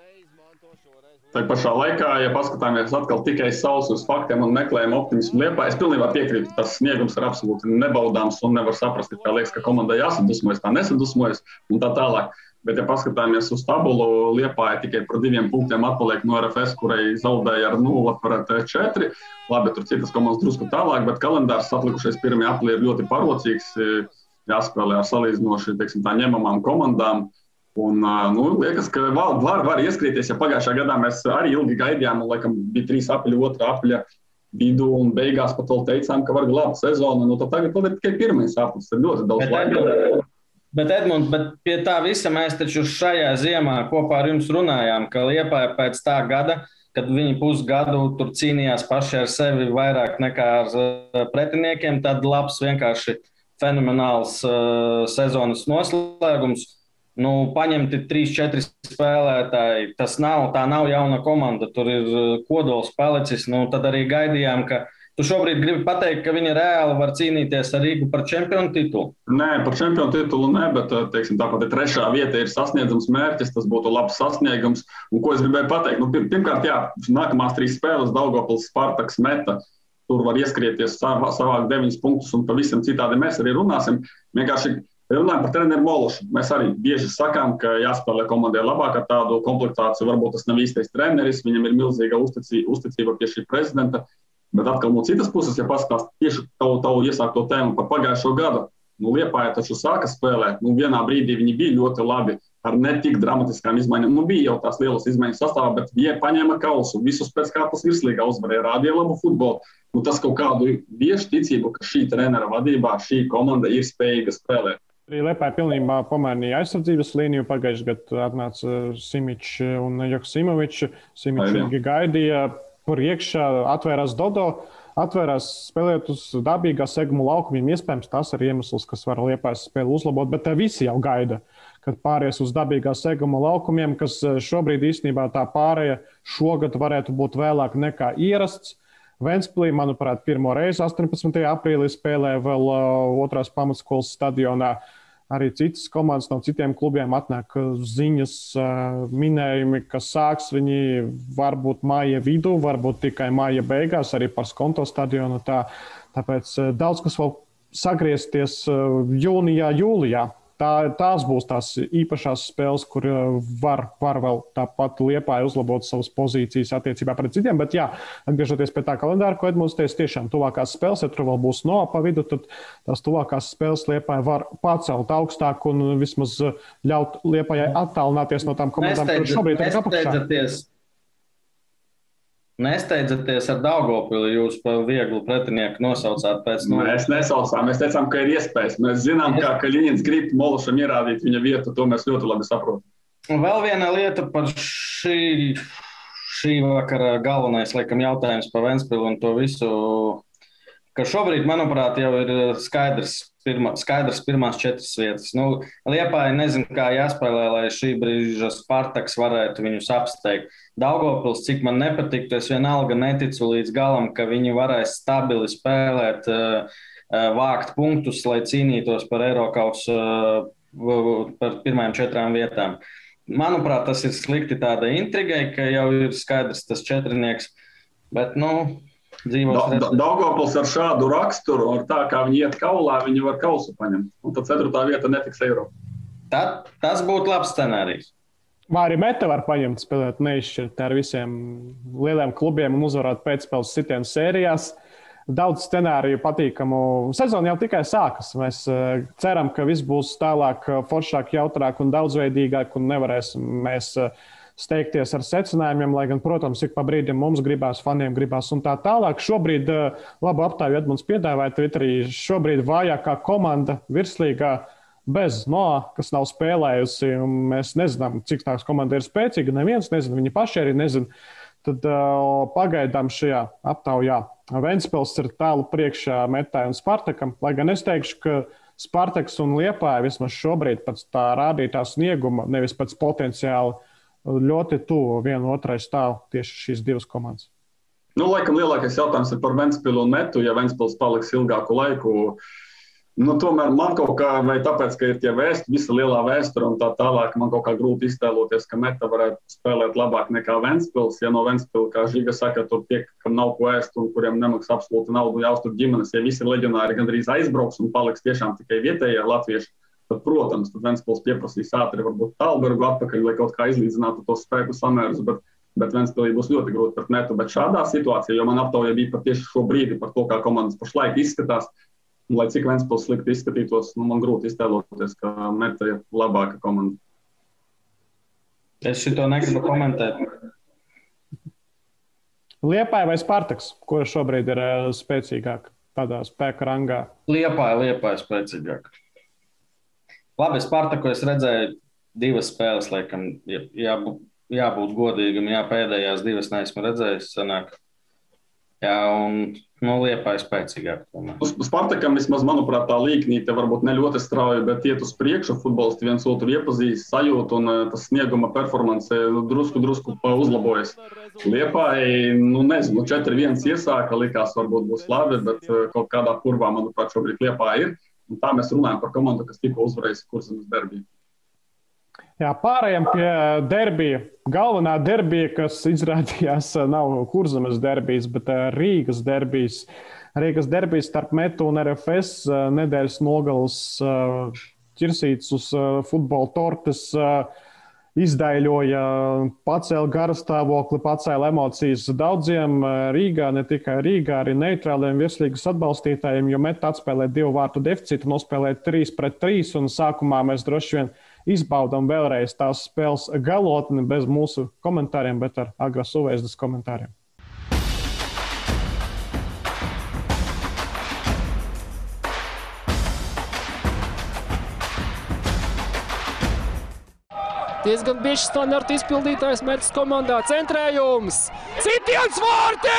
Tā pašā laikā, ja paskatāmies atkal tikai savus uz faktiem un meklējam optimismu liepā, es pilnībā piekrītu, tas sniegums ir absolūti nebaudāms un nevar saprast, ka liekas, ka komandai jāsadusmojas, tā nesadusmojas un tā tālāk. Bet, ja paskatāmies uz tabulu, Liepāja tikai par diviem punktiem atpaliek no RFS, kurai zaudēja ar 0 pret 4. Labi, tur citas komandas drusku tālāk, bet kalendārs atlikušais pirmie apli ir ļoti parocīgs. Jāspēlē ar salīdzinoši teiksim, ņemamām komandām. Un, nu, liekas, ka var, var, var ieskrieties, ja pagājušā gadā mēs arī ilgi gaidījām, un laikam bija trīs apļi, otra apļa vidū, un beigās pat vēl teicām, ka var glābt sezonu. Nu, tad tagad ir tikai pirmais aplis. Ir ļoti daudz laika. Bet, Edmunds, bet pie tā visa mēs taču šajā ziemā kopā ar jums runājām, ka Liepāja pēc tā gada, kad viņi pusgadu tur cīnījās paši ar sevi vairāk nekā ar pretiniekiem, tad labs, vienkārši fenomenāls uh, sezonas noslēgums. Nu, paņemti 3-4 spēlētāji. Tas nav, tā nav jauna komanda. Tur ir uh, kodols palicis. Nu, tad arī gaidījām, ka Tu šobrīd gribi pateikt, ka viņi reāli var cīnīties ar Rīgu par čempionu titulu? Nē, par čempionu titulu nē, bet eh, teiksim, tāpat ir trešā vieta ir sasniedzams mērķis. Tas būtu labs sasniegums. Un, ko es gribēju pateikt? Nu, pirmkārt, jā, nākamās trīs spēles Daugopils, Spartaks, Meta. Tur var ieskrieties, savākt deviņus punktus, un pavisam citādi mēs arī runāsim. Vienkārši Runājot par treneru Mološu, mēs arī bieži sakām, ka jāspēlē komandai labāk ar tādu komplektāciju. Varbūt tas nav īstais treneris, viņam ir milzīga uzticība pie šī prezidenta. Bet atkal no citas puses, ja paskatās tieši tavu, tavu iesākto tēmu par pagājušo gadu, nu, Liepāja taču sāka spēlēt. Nu, vienā brīdī viņi bija ļoti labi ar ne tik dramatiskām izmaiņām. Nu, bija jau tās lielas izmaiņas sastāvā, bet viņi paņēma kausu. Visus pēc kārtas virslīgā uzvarēja, rādīja labu futbolu. Nu, tas kaut kādu viešu ticību, ka šī trenera vadībā šī komanda ir spējīga spēlēt. Lietuvā pilnībā pamainīja aizsardzības līniju. Pagājušajā gadā atnāca Simičs un Joksimovičs. Simičs gaidīja kur iekšā atvērās Dodo. Atvērās spēlēt uz dabīgā seguma laukumiem. Iespējams, tas ir iemesls, kas var liepais spēli uzlabot, bet visi jau gaida, kad pāries uz dabīgā seguma laukumiem, kas eh, šobrīd īstenībā tā pārēja šogad varētu būt vēlāk nekā ierasts. Ventspīlī, manuprāt, pirmo reizi 18. aprīlī spēlēja vēl uh, otrās pamatskolas stadionā. Uh, arī citas komandas no citiem klubiem atnāk uh, ziņas, uh, minējumi, ka sāks viņi varbūt māja vidū, varbūt tikai māja beigās, arī par skonto stadionu. Tā, tāpēc uh, daudz kas vēl sagriezties jūnijā, jūlijā. Tā, tās būs tās īpašās spēles, kur var, var vēl tāpat liepā uzlabot savas pozīcijas attiecībā pret citiem. Bet, jā, atgriežoties pie tā kalendāra, ko Edmunds teica, tiešām tuvākās spēles, ja tur vēl būs no pa vidu, tad tās tuvākās spēles liepā var pacelt augstāk un vismaz ļaut liepājai attālināties no tām komandām, kuras šobrīd ir apakšā. Nesteidzaties ar Dārgopili, jūs par vieglu pretinieku nosaucāt pēc tam. Mēs nesaucām, mēs teicām, ka ir iespējas. Mēs zinām, ka Kaļiņins grib Molušam ierādīt viņa vietu, to mēs ļoti labi saprotam. Un vēl viena lieta par šī, šī vakara galvenais, laikam, jautājums par Ventspilu un to visu, ka šobrīd, manuprāt, jau ir skaidrs, pirma, skaidrs pirmās četras vietas. Nu, Liepāja nezinu, kā jāspēlē, lai šī brīža Spartaks varētu viņus apsteigt. Daugopils, cik man nepatiktu, es vienalga neticu līdz galam, ka viņi varēs stabili spēlēt, eh, eh, vākt punktus, lai cīnītos par Eiropas eh, par pirmajām četrām vietām. Manuprāt, tas ir slikti tādai intrigai, ka jau ir skaidrs tas četrnieks. Bet, nu, Daugopils ar šādu raksturu, ar tā kā viņi iet kaulā, viņi var kausu paņemt. Un tad ceturtā vieta netiks Eiropā. Tas būtu labs scenārijs. Vai arī meta var paņemt, spēlēt neizšķirt ar visiem lieliem klubiem un uzvarēt pēcspēles sitienu sērijās. Daudz scenāriju patīkamu. Sezona jau tikai sākas. Mēs uh, ceram, ka viss būs tālāk, foršāk, jautrāk un daudzveidīgāk, un nevarēsim mēs uh, steigties ar secinājumiem, lai gan, protams, ik pa brīdim mums gribās, faniem gribās un tā tālāk. Šobrīd uh, labu aptāju Edmunds piedāvāja Twitterī. Šobrīd vājākā komanda virslīgā bez Noā, kas nav spēlējusi. Mēs nezinām, cik tās komanda ir spēcīga. Neviens nezina, viņi paši arī nezina. Tad uh, pagaidām šajā aptaujā Ventspils ir tālu priekšā Metai un Spartakam. Lai gan es teikšu, ka Spartaks un Liepāja vismaz šobrīd pēc tā rādītā snieguma, nevis pēc potenciāla ļoti tuvu vienotrai stāv tieši šīs divas komandas. Nu, laikam lielākais jautājums ir par Vēnspili un Metu. Ja Vēnspils paliks ilgāku laiku, nu, tomēr man kaut kā, vai tāpēc, ka ir tie vēsturi, visa lielā vēsture un tā tālāk, man kaut kā grūti iztēloties, ka Meta varētu spēlēt labāk nekā Vēnspils. Ja no Vēnspila, kā Žiga saka, tur tiek, kam nav ko ēst un kuriem nemaksā absolūti naudu jāuztur ģimenes, ja visi leģionāri gandrīz aizbrauks un paliks tiešām tikai vietējie latvieši Tad, protams, tad Ventspils pieprasīs ātri varbūt Talbergu atpakaļ, lai kaut kā izlīdzinātu tos spēku samērus, bet, bet Ventspilī būs ļoti grūti pret metu. Bet šādā situācijā, jo man aptaujā bija par tieši šo brīdi, par to, kā komandas pašlaik izskatās, un lai cik Ventspils slikti izskatītos, nu, man grūti iztēloties, ka meta ir labāka komanda. Es šito negribu komentēt. Liepāja vai Spartaks, kurš šobrīd ir uh, spēcīgāk tādā spēka rangā? Liepāja, Liepāja spēcīgāk. Labi, Spartaku es redzēju divas spēles, laikam, jā, jābūt, jābūt godīgam. Jā, pēdējās divas neesmu redzējis. Sanāk. Jā, un nu, Liepa ir spēcīgāk. Uz Spartakam vismaz, manuprāt, tā līknīte varbūt ne ļoti strauja, bet iet uz priekšu. Futbolisti viens otru iepazīst, sajūt, un eh, tas snieguma performance nu, drusku, drusku uzlabojas. Liepāji, nu nezinu, 4-1 iesāka, likās, varbūt būs labi, bet eh, kaut kādā kurvā, manuprāt, šobrīd Liepā ir. Un tā mēs runājam par komandu, kas tikko uzvarējusi kurzemes derbiju. Jā, pārējām pie derbija. Galvenā derbija, kas izrādījās nav kurzemes derbijas, bet eh, Rīgas derbijas. Rīgas derbijas starp Metu un RFS eh, nedēļas nogalas ķirsīts uz eh, futbola tortes. Uh, izdaļoja, pacēla garastāvokli, pacēla emocijas daudziem Rīgā, ne tikai Rīgā, arī neitrāliem virslīgas atbalstītājiem, jo met atspēlē divu vārtu deficītu, nospēlēja 3 pret 3, un sākumā mēs droši vien izbaudām vēlreiz tās spēles galotni bez mūsu komentāriem, bet ar Agras Uvēsdas komentāriem. Diezgan bieži standarta izpildītājs metas komandā centrējums. Citiens vārtī!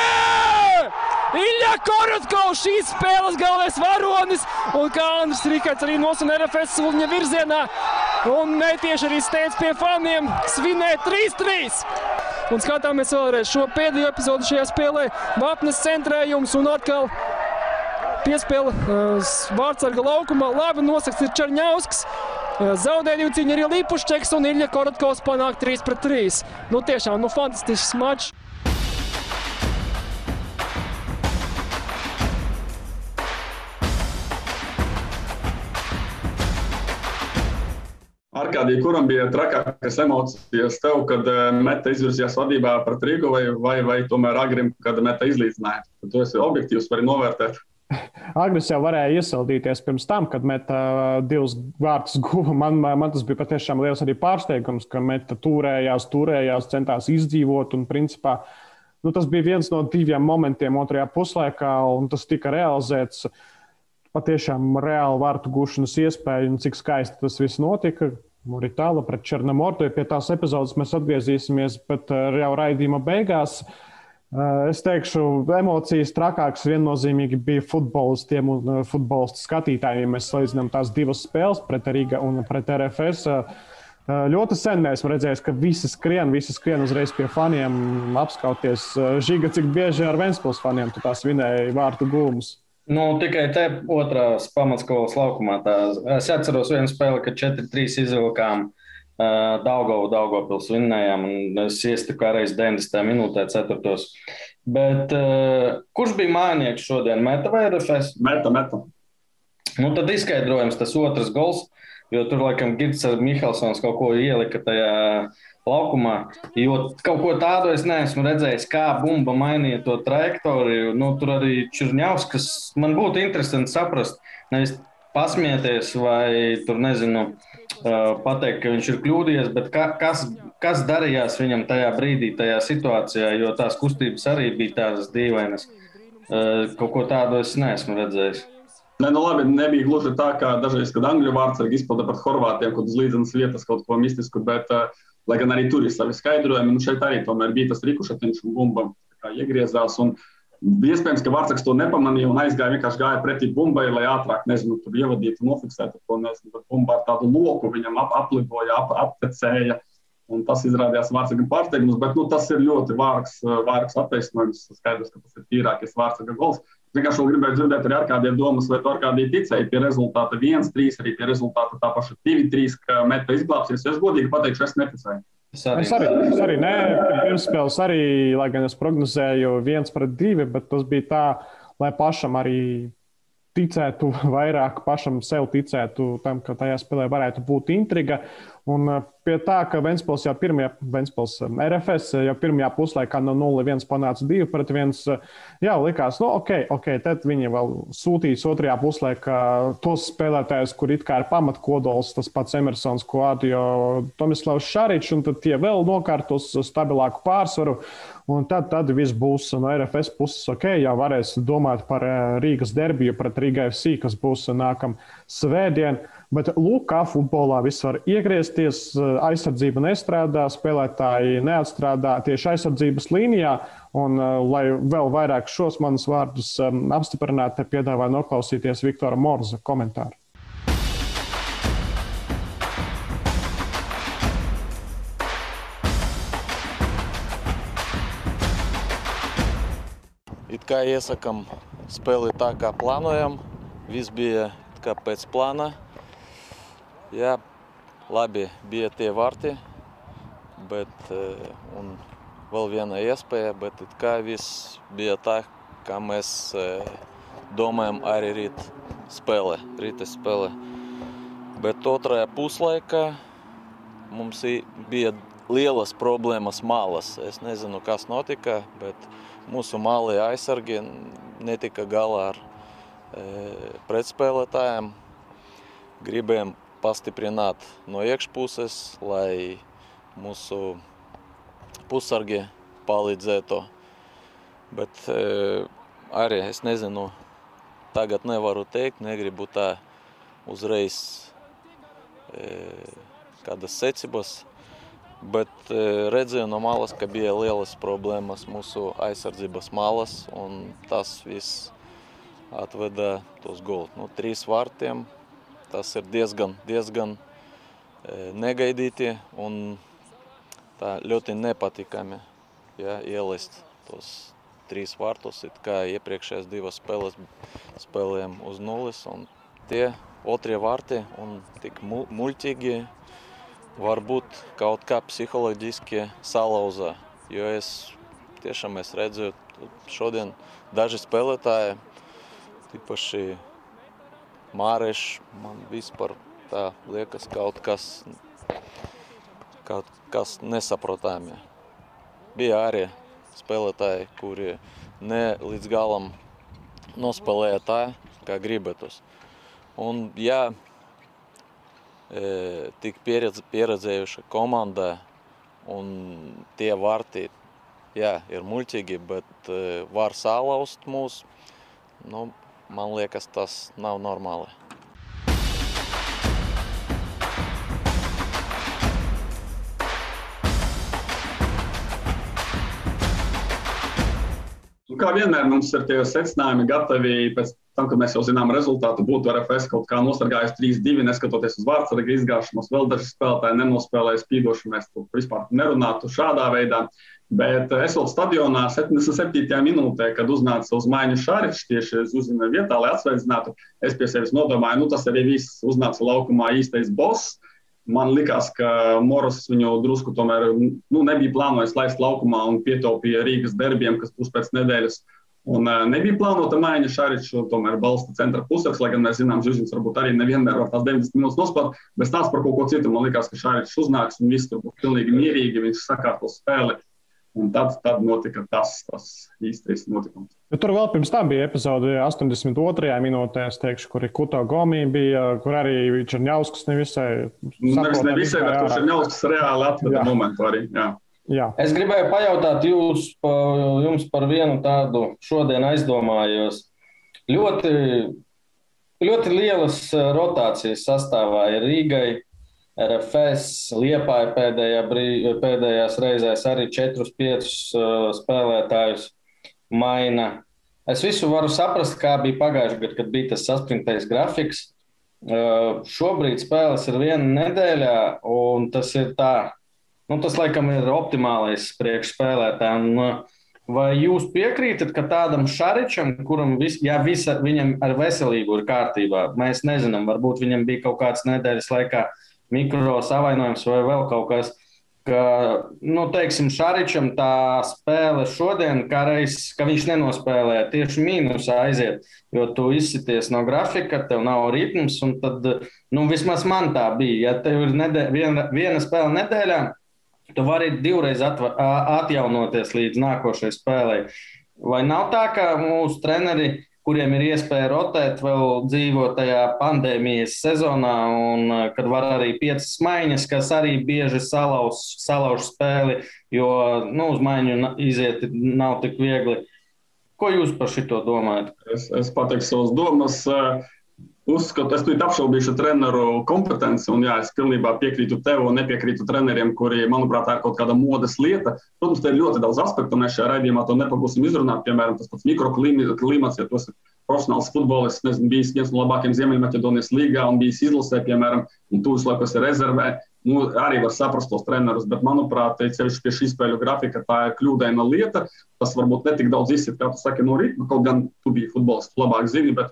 Ilja Korotkovs šīs spēles galvenais varonis un kā Andris Rikards arī nosina RFS Sulņa virzienā un netieši arī steidz pie faniem svinēt 3-3. Un skatāmies vēlreiz šo pēdējo epizodu šajā spēlē. Vapnes centrējums un atkal piespēle uh, vārdsarga laukumā. Labi nosakts ir Čarņausks. Zaudēja divu cīņu arī Līpušķeks un Ilja Korotkovs panāk 3 pret 3. Nu tiešām, nu fantastisks mačs. Arkādī, kuram bija trakākas emocijas tev, kad Meta izvirzījās vadībā pret Rīgu, vai, vai, vai tomēr Agrim, kad Meta izlīdzināja? Tu esi objektīvs, vari novērtēt. Agris jau varēja iesildīties pirms tam, kad Meta divus vārtus guva. Man, man tas bija patiešām liels arī pārsteigums, ka Meta turējās, turējās, centās izdzīvot un principā. Nu, tas bija viens no diviem momentiem otrajā puslaikā, un tas tika realizēts. Uh, patiešām reāli vārtu gūšanas iespēju un cik skaisti tas viss notika. Moritāla pret Černomortu. Pie tās epizodes mēs atgriezīsimies, bet jau raidījuma beigās. Eh, es teikšu, emocijas trakākas viennozīmīgi bija futbolistiem un eh, futbolistu skatītājiem. Mēs salīdzinām tās divas spēles pret Riga un pret RFS. Ļoti sen mēs redzējuši, ka visi skrien, visi skrien uzreiz pie faniem, apskauties. Žiga, cik bieži ar Vēnspils faniem tu tās vinēji vārtu gūmus? Nu, tikai te otrās pamatskolas laukumā. Tā, es atceros vienu spēli, kad 4-3 izvilkām uh, Daugovu, Daugopils vinnējām, un es iestiku arī 90. minūtē, 4. Bet uh, kurš bija mājnieks šodien? Meta vai RFS? Meta, meta. Nu, tad izskaidrojums tas otrs gols, jo tur laikam Girts ar Mihelsons kaut ko ielika tajā laukumā. Jo kaut ko tādu es neesmu redzējis, kā bumba mainīja to trajektoriju. Nu, tur arī Čurņaus, kas man būtu interesanti saprast, nevis pasmieties vai tur nezinu. Pateikt, ka viņš ir kļūdījies, bet ka, kas, kas darījās viņam tajā brīdī, tajā situācijā, jo tās kustības arī bija tādas dīvainas. Kaut ko tādu es neesmu redzējis. Nē, nu labi, nebija gluži tā, kā dažreiz, kad angļu vārdsargi izpilda pret horvātiem, kad uz līdzenas vietas kaut ko mistisku, bet uh, Lai gan arī tur ir savi skaidrojumi, nu šeit arī bija tas rikušatiņš un bumba iegriezās. Un Iespējams, ka Vārtsaks to nepamanīja un aizgāja vienkārši gāja pretī bumbai, lai ātrāk, nezinu, tur ievadītu, nofiksētu to, nezinu, bet bumba ar tādu loku viņam ap, aplidoja, ap, aptecēja. Un tas izrādījās Vārtsakam pārsteigums, bet nu, tas ir ļoti vārgs, vārgs attaisnojums. Skaidrs, ka tas ir tīrākais Vārtsaka gols. Vienkārši gribēju dzirdēt arī ar kādiem domas, vai ar kādiem ticēji pie rezultāta 1-3, arī pie rezultāta tā paša 2-3, ka meta izglābsies. Es godīgi pateikšu, es neticēju. Es arī, es arī, es arī nē, pirmspēles arī, lai gan es prognozēju viens pret divi, bet tas bija tā, lai pašam arī ticētu vairāk, pašam sev ticētu tam, ka tajā spēlē varētu būt intriga. Un uh, pie tā, ka Vēnspils jau pirmajā, Vēnspils um, RFS jau pirmajā puslaikā no 0-1 panāca 2 pret 1, uh, jā, likās, nu, ok, ok, tad viņi vēl sūtīs otrajā puslaikā tos spēlētājus, kur it kā ir pamatkodols, tas pats Emersons, Koādio, Tomislavs Šaričs, un tad tie vēl nokārtos stabilāku pārsvaru. Un tad, tad viss būs no RFS puses ok, jau varēs domāt par uh, Rīgas derbiju pret Rīgai FC, kas būs nākamā svētdiena. Bet lūk, kā futbolā viss var iegriezties. Aizsardzība nestrādā, spēlētāji neatstrādā tieši aizsardzības līnijā. Un, lai vēl vairāk šos manus vārdus apstiprinātu, piedāvāju noklausīties Viktora Morza komentāru. It kā iesakām spēli tā, kā plānojam, viss bija kā pēc plāna. Jā, labi bija tie varti, bet un vēl viena iespēja, bet kā viss bija tā, kā mēs domājam arī rīt spēlē, rīta spēlē. Bet otrajā puslaikā mums bija lielas problēmas malas. Es nezinu, kas notika, bet mūsu mālie aizsargi netika galā ar e, pretspēlētājiem. Gribējām pastiprināt no iekšpuses, lai mūsu pusargi palīdzētu. Bet e, arī es nezinu, tagad nevaru teikt, negribu tā uzreiz e, kādas secības, bet e, redzēju no malas, ka bija lielas problēmas mūsu aizsardzības malas, un tas viss atveda tos golus. Nu, trīs vārtiem Tas ir diezgan, diezgan e, negaidīti un tā ļoti nepatikami ja, ielist tos trīs vārtus, it kā iepriekšējās divas spēles spēlējām uz nulles. Un tie otrie vārti un tik mu muļķīgi varbūt kaut kā psiholoģiski salauzā. Jo es tiešām es redzu, šodien daži spēlētāji, tīpaši Mārešs man vispār tā liekas kaut kas, kaut kas nesaprotāmie. Bija arī spēlētāji, kuri ne līdz galam nospēlēja tā, kā gribētos. Un, ja tik pieredz, pieredzējuša komanda un tie vārti jā, ir muļķīgi, bet e, var salauzt mūs, nu, man liekas, tas nav normāli. Un kā vienmēr mums ir tie secinājumi gatavi pēc tam, kad mēs jau zinām rezultātu, būtu RFS kaut kā nosargājis 3-2, neskatoties uz vārdsarga izgāšanos. Vēl daži spēlētāji nenospēlēja spīdoši, mēs tur vispār nerunātu šādā veidā. Bet es vēl stadionā 77. minūtē, kad uznāca uz maiņu Šāriņš, tieši uz uzņēmuma vietā, lai atsveicinātu, es pie sevis nodomāju, nu tas arī viss uznāca laukumā īstais boss. Man liekas, ka Moros viņu drusku tomēr nu, nebija plānojis laist laukumā un pietaupīja Rīgas derbiem, kas būs pēc nedēļas. Un nebija plānota maiņa Šariču, tomēr balsta centra pusēs, lai gan mēs zinām, Zviedrijas varbūt arī nevienmēr var tās 90 minūtes nospēlēt, bet stāsta par kaut ko citu. Man liekas, ka Šaričs uznāks un viss tur būs pilnīgi mierīgi, viņš sakārtos spēli. Un tad, tad notika tas, tas īstais notikums. Bet tur vēl pirms tam bija epizode 82. minūtē, teikšu, kur Kuto Gomī bija, kur arī Černiauskas nevisai. Nu, nevis nevisai, bet Černiauskas reāli atveda momentu arī. Jā. Jā. Es gribēju pajautāt jūs, jums par vienu tādu šodien aizdomājos. Ļoti, ļoti lielas eh, rotācijas sastāvā ir Rīgai. RFS Liepāja pēdējā brī, pēdējās reizēs arī 4-5 uh, spēlētājus maina. Es visu varu saprast, kā bija pagājušajā gadā, kad bija tas saspringtais grafiks. Uh, šobrīd spēles ir viena nedēļā, un tas ir tā, nu, tas laikam ir optimālais priekšspēlētājiem. Vai jūs piekrītat, ka tādam šaričam, kuram vis, ja visa, viņam ar veselību ir kārtībā, mēs nezinām, varbūt viņam bija kaut kāds nedēļas laikā mikro savainojums vai vēl kaut kas. Ka, nu, teiksim, Šaričam tā spēle šodien, kā reiz, ka viņš nenospēlē tieši mīnusā aiziet, jo tu izsities no grafika, tev nav ritms, un tad, nu, vismaz man tā bija. Ja tev ir nedē, viena, viena spēle nedēļā, tu vari divreiz atva, atjaunoties līdz nākošajai spēlei. Vai nav tā, ka mūsu treneri kuriem ir iespēja rotēt, vēl dzīvo tajā pandēmijas sezonā, un kad var arī piecas maiņas, kas arī bieži salauž, salauž spēli, jo nu, uz maiņu iziet nav tik viegli. Ko jūs par šo domājat? Es, es pateikšu savas domas. Uh, Uzskatu, es tur apšaubīšu treneru kompetenci, un jā, es pilnībā piekrītu tev un nepiekrītu treneriem, kuri, manuprāt, ir kaut kāda modes lieta. Protams, te ir ļoti daudz aspektu, un mēs šajā raidījumā to nepagūsim izrunāt. Piemēram, tas pats mikroklimats, ja tos ir profesionāls futbolists, nezinu, bijis viens no labākajiem Ziemeļmaķedonijas līgā un bijis izlasē, piemēram, un tūs laikos ir rezervē. Nu, arī var saprast tos trenerus, bet, manuprāt, ceļš pie šī spēļu grafika tā ir kļūdaina lieta. Tas varbūt netik daudz izsit, kā tu saki, no rīta, kaut gan tu biji futbolists, labāk zini, bet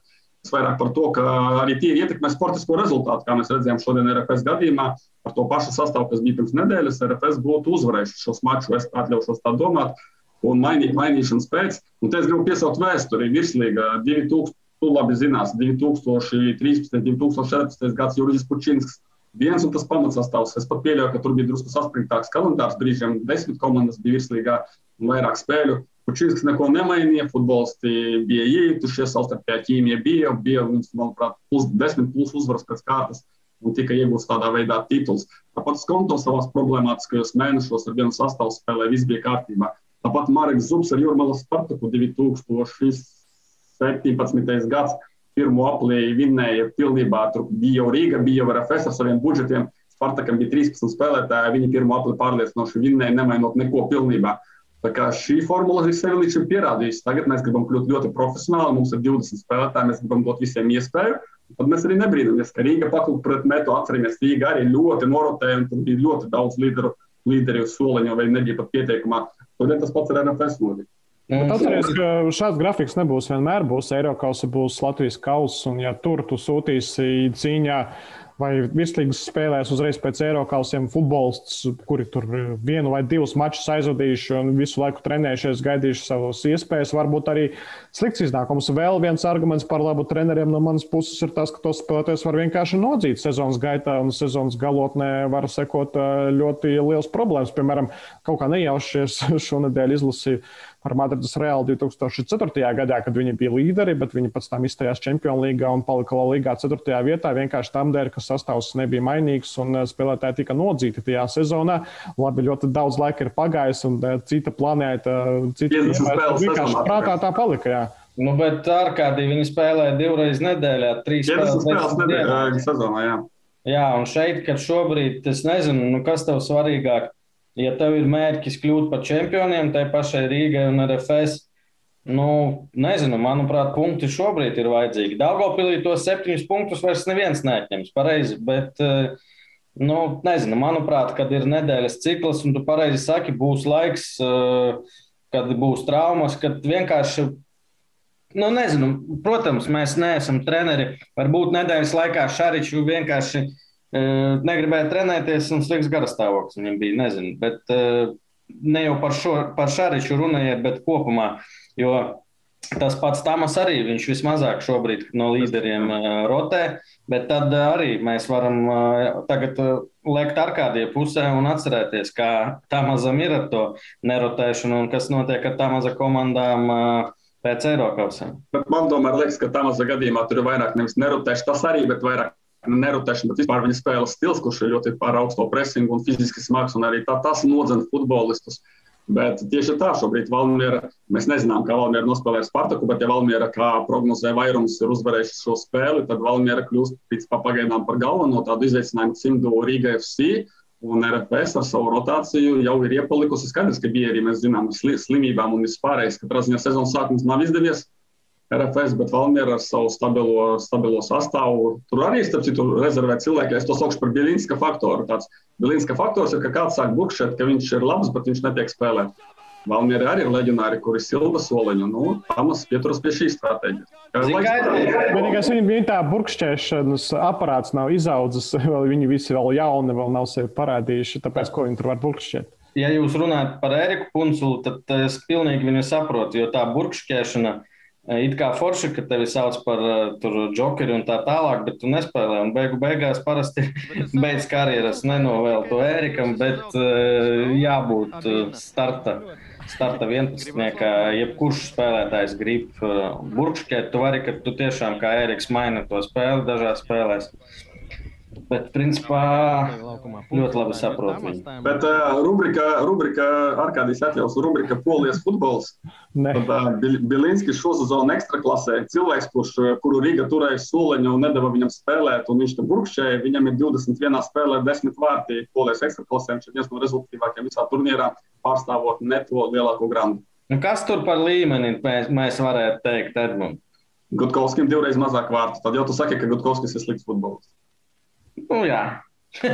vairāk par to, ka arī tie ietekmē sportisko rezultātu, kā mēs redzējām šodien RFS gadījumā. Ar to pašu sastāvu, kas bija pirms nedēļas, RFS būtu uzvarējuši šos mačus. Es atļaušos tā domāt, un mainīt, mainīšanas pēc. Un te es gribu piesaukt vēsturi. Virslīga 2000, tu labi zinās, 2013, 2014 gads Jurijs Pučinsks. Viens un tas pamatsastāvs. Es pat pieļauju, ka tur bija drusku saspringtāks kalendārs. Brīžiem desmit komandas bija virslīgā un vairāk spēļu. Kučīnskis neko nemainīja, futbolisti bija iejutušies, savstarpējā ķīmija bija, bija, manuprāt, plus desmit plus uzvaras pēc kārtas un tika iegūts tādā veidā tituls. Tāpat Skonto savās problemātiskajos mēnešos ar vienu sastāvu spēlē, viss bija kārtībā. Tāpat Marks Zubs ar Jurmalas Spartaku 2017. gads pirmo aplī vinnēja pilnībā. Tur bija jau Rīga, bija jau RFS ar saviem budžetiem. Spartakam bija 13 spēlētāji, viņi pirmo apli pārliecinoši vinnēja, nemainot neko pilnībā. Šī formula ir sevi līdz šim pierādījusi. Tagad mēs gribam kļūt ļoti profesionāli. Mums ir 20 spēlētāji, mēs gribam dot visiem iespēju. Tad mēs arī nebrīnamies, ka Rīga paklupa pret metu. Atceramies, Rīga arī ļoti norotēja, un tur bija ļoti daudz līderu, līderi uz soliņa, vai nebija pat pieteikumā. Todēļ tas pats ar NFS notika. Atcerieties, ka šāds grafiks nebūs vienmēr. Būs Eiropas, būs Latvijas kausa, un ja tur tu sūtīsi cīņā vai virslīgas spēlēs uzreiz pēc Eiropausiem futbolists, kuri tur vienu vai divus mačus aizvadījuši un visu laiku trenējušies, gaidījuši savas iespējas. Varbūt arī slikts iznākums. Vēl viens arguments par labu treneriem no manas puses ir tas, ka tos spēlētājs var vienkārši nodzīt sezonas gaitā un sezonas galotnē var sekot ļoti liels problēmas. Piemēram, kaut kā nejaušies (laughs) šonadēļ izlasīju par Madrides Reāli 2004. gadā, kad viņi bija līderi, bet viņi pēc tam izstājās Champions League un palika Līgā 4. vietā vienkārši tam dēļ, ka sastāvs nebija mainīgs un eh, spēlētāji tika nodzīti tajā sezonā. Labi, ļoti daudz laika ir pagājis un eh, cita planēta, cita vienkārši prātā tā palika. Jā. Nu, bet ārkārtīgi viņi spēlēja divreiz nedēļā, trīs spēles, spēles nedēļā, sezonā. Jā. jā, un šeit, kad šobrīd es nezinu, nu, kas tev svarīgāk ja tev ir mērķis kļūt par čempioniem, tai pašai Rīgai un RFS, nu, nezinu, manuprāt, punkti šobrīd ir vajadzīgi. Daugopilī tos septiņus punktus vairs neviens neatņems, pareizi, bet, eh, nu, nezinu, manuprāt, kad ir nedēļas cikls, un tu pareizi saki, būs laiks, eh, kad būs traumas, kad vienkārši Nu, nezinu, protams, mēs neesam treneri. Varbūt nedēļas laikā Šariču vienkārši negribēja trenēties un slikts garastāvoklis viņam bija. Nezinu, bet ne jau par, šo, par Šariču runājiet, bet kopumā. Jo tas pats Tamas arī, viņš vismazāk šobrīd no līderiem rotē, bet tad arī mēs varam tagad lekt ar kādiem pusē un atcerēties, kā Tamazam ir ar to nerotēšanu un kas notiek ar Tamaza komandām. Pēc Eiropas. Man tomēr liekas, ka Tamasa gadījumā tur ir vairāk nevis nerotēšana, tas arī, bet vairāk nerotēšana, bet vispār viņa spēles stils, kurš ir ļoti par augsto presingu un fiziski smags, un arī tā, tas nodzena futbolistus. Bet tieši tā šobrīd Valmiera, mēs nezinām, kā Valmiera nospēlēja Spartaku, bet ja Valmiera, kā prognozē vairums, ir uzvarējuši šo spēli, tad Valmiera kļūst pēc pagaidām par galveno tādu izaicinājumu cimdu Rīga FC. Un RFS ar savu rotāciju jau ir iepalikusi. Skaidrs, ka bija arī mēs zinām slimībām un vispārējais, ka prasņā sezonas sākums nav izdevies. RFS, bet Valmiera ar savu stabilo, stabilo sastāvu. Tur arī, starp citu, rezervē cilvēki. Es to saukšu par Bilinska faktoru. Tāds Bilinska faktors ir, ka kāds sāk bukšēt, ka viņš ir labs, bet viņš netiek spēlēt. Valmiera arī ir leģionāri, kuri silda soliņu. Nu, Tamas pieturas pie šīs stratēģijas. Vienīgais viņa, viņa tā burkšķēšanas aparāts nav izaudzis, vēl viņi visi vēl jauni, vēl nav sevi parādījuši, tāpēc ko viņi tur var burkšķēt. Ja jūs runājat par Eriku Punsulu, tad es pilnīgi viņu saprotu, jo tā burkšķēšana It kā forši, ka tevi sauc par uh, jokeru un tā tālāk, bet tu nespēlē. Un beigu beigās parasti (laughs) beidz karjeras nenovēl to Ērikam, bet uh, jābūt uh, starta, starta (laughs) 11. Jebkurš spēlētājs grib uh, burkšķēt, tu vari, ka tu tiešām kā Ēriks maina to spēli dažās spēlēs. Bet, principā, ļoti labi saprotu. Bet uh, rubrika, rubrika Arkādijas atļaus, rubrika Polijas futbols. (laughs) Tad, uh, Bilinskis šo sezonu ekstra klasē. Cilvēks, kurš, kuru Riga turēja soliņu un nedeva viņam spēlēt, un viņš tur burkšķēja, viņam ir 21 spēlē, 10 vārti Polijas ekstra klasē. Viņš ir viens no rezultatīvākajiem visā turnīrā, pārstāvot ne to lielāko grandu. Nu, kas tur par līmeni mēs, mēs varētu teikt, Edmunds? Gutkovskim divreiz mazāk vārtu. Tad jau tu saki, ka Gutkovskis ir slikts futbolists. Nu, jā. (laughs)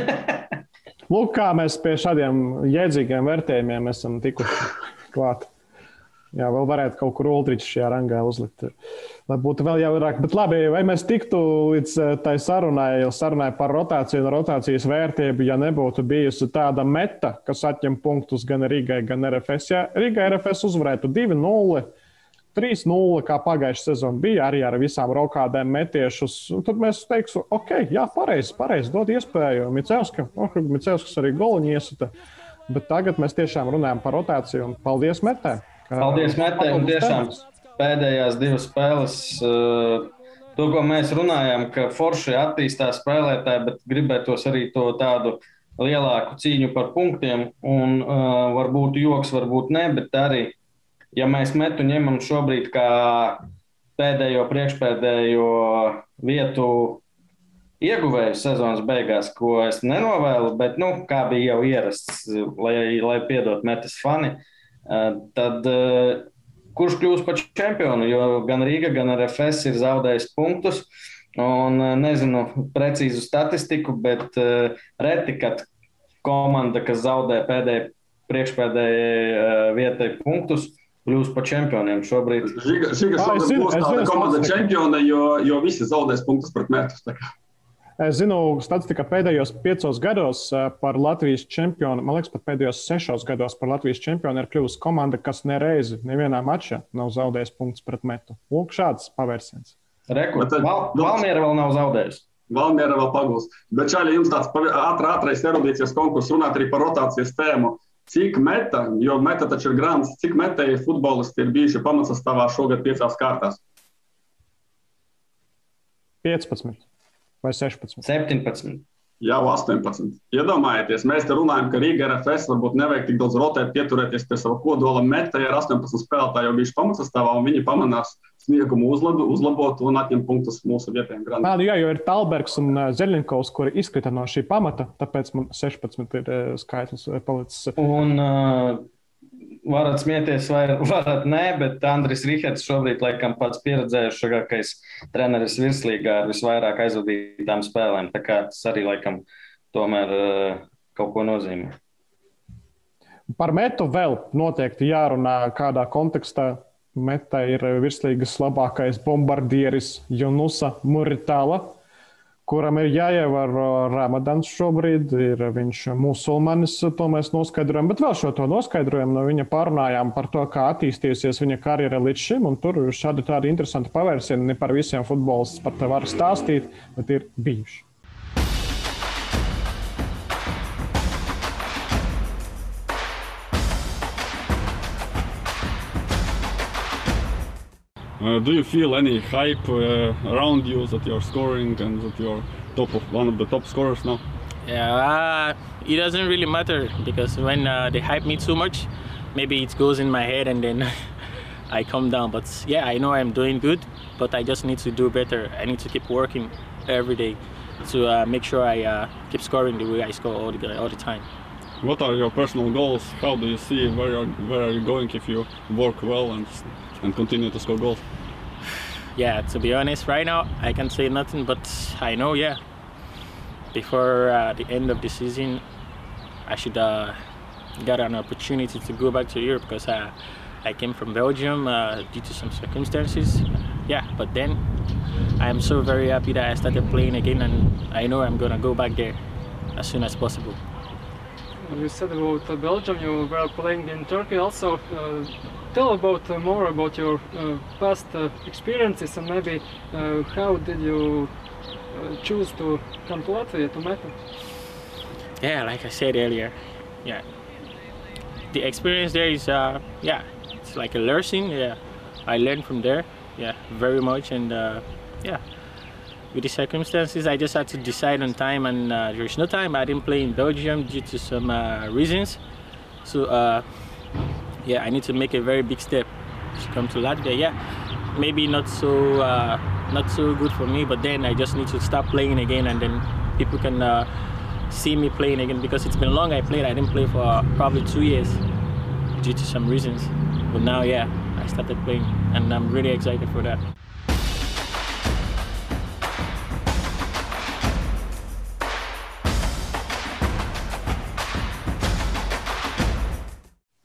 Lūk, kā mēs pie šādiem jēdzīgiem vērtējumiem esam tikuši klāt. Jā, vēl varētu kaut kur ultriķi šajā rangā uzlikt, lai būtu vēl jaurāk. Bet labi, vai mēs tiktu līdz eh, tai sarunai, sarunai par rotāciju un rotācijas vērtību, ja nebūtu bijusi tāda meta, kas atņem punktus gan Rīgai, gan RFS. Ja Rīgai RFS uzvarētu 2-0 3-0, kā pagājušā sezona bija, arī ar visām rokādēm metiešus. Tad mēs teiksim, ok, jā, pareizi, pareizi dod iespēju Micevskam. Oh, Micevskis arī goliņu iesita. Bet tagad mēs tiešām runājam par rotāciju un paldies metē. Paldies metē tiešām pēdējās divas spēles. Uh, to, ko mēs runājam, ka forši attīstās spēlētāji, bet gribētos arī to tādu lielāku cīņu par punktiem. Un uh, varbūt joks, varbūt ne, bet arī ja mēs metu ņemam šobrīd kā pēdējo, priekšpēdējo vietu ieguvēju sezonas beigās, ko es nenovēlu, bet, nu, kā bija jau ierasts, lai, lai piedot metas fani, eh, tad eh, kurš kļūs par čempionu? Jo gan Rīga, gan RFS ir zaudējis punktus. Un eh, nezinu precīzu statistiku, bet reti, kad komanda, kas zaudē pēdējai, priekšpēdējai vietai punktus, kļūst par čempioniem šobrīd. Žiga, Žiga šogad būs tāda komanda čempione, jo, jo visi zaudēs punktus pret Mērķus. Es zinu, statistika pēdējos piecos gados eh, par Latvijas čempionu, man liekas, pat pēdējos sešos gados par Latvijas čempionu ir kļuvusi komanda, kas nereizi nevienā mačā nav zaudējusi punktus pret metu. Lūk, šāds pavērsiens. Rekords. Val, Valmiera vēl nav zaudējusi. Valmiera vēl pagūst. Bet šādi jums tāds ātrāk, ātrais erudīcijas konkurss runāt arī par rotācijas tēmu. Cik meta, jo meta taču ir grāmatas, cik metēji futbolisti ir bijuši pamatsastāvā šogad piecās kārtās? 15 vai 16? 17. Jau 18. Iedomājieties, mēs te runājam, ka Rīga RFS varbūt nevajag tik daudz rotēt, pieturēties pie sava kodola meta. Ja ir 18 spēlētāji jau bijuši pamatsastāvā, un viņi pamanās sniegumu uzlabu, uzlabot un atņemt punktus mūsu vietējiem grandiem. Jā, jā, jo ir Talbergs un Zeļņikovs, kuri izkrita no šī pamata, tāpēc man 16 ir skaitlis palicis. Un, uh varat smieties, vai (laughs) varat nē, bet Andris Rihards šobrīd laikam pats pieredzējušākais treneris virslīgā ar visvairāk aizvadītām spēlēm. Tā kā tas arī laikam tomēr uh, kaut ko nozīmē. Par metu vēl noteikti jārunā kādā kontekstā. Meta ir virslīgas labākais bombardieris Junusa Muritāla kuram ir jāievēro Ramadans šobrīd, ir viņš musulmanis, to mēs noskaidrojam, bet vēl šo to noskaidrojam, no viņa pārunājām par to, kā attīstījusies viņa karjera līdz šim, tur šādi tādi interesanti pavērsieni, par visiem futbolistus par to var stāstīt, bet ir bijuši. Uh, do you feel any hype uh, around you that you're scoring and that you're top of one of the top scorers now? Yeah, uh, it doesn't really matter because when uh, they hype me too much, maybe it goes in my head and then (laughs) I come down. But yeah, I know I'm doing good, but I just need to do better. I need to keep working every day to uh, make sure I uh, keep scoring the way I score all the all the time. What are your personal goals? How do you see where where are you going if you work well and and continue to score goals? Yeah, to be honest, right now I can say nothing, but I know, yeah, before uh, the end of the season, I should uh, get an opportunity to go back to Europe because uh, I came from Belgium uh, due to some circumstances. Yeah, but then I am so very happy that I started playing again, and I know I'm gonna go back there as soon as possible. You said about uh, Belgium, you were playing in Turkey also. Uh, tell about uh, more about your uh, past uh, experiences and maybe uh, how did you choose to come to Latvia to Meta? Yeah, like I said earlier, yeah, the experience there is yeah, it's like a learning. Yeah, I learned from there. Yeah, very much and yeah with the circumstances, I just had to decide on time, and uh, there's no time. I didn't play in Belgium due to some uh, reasons. So, uh, yeah, I need to make a very big step to come to Latvia. Yeah, maybe not so uh, not so good for me, but then I just need to start playing again, and then people can uh, see me playing again because it's been long. I played. I didn't play for probably two years due to some reasons, but now, yeah, I started playing, and I'm really excited for that.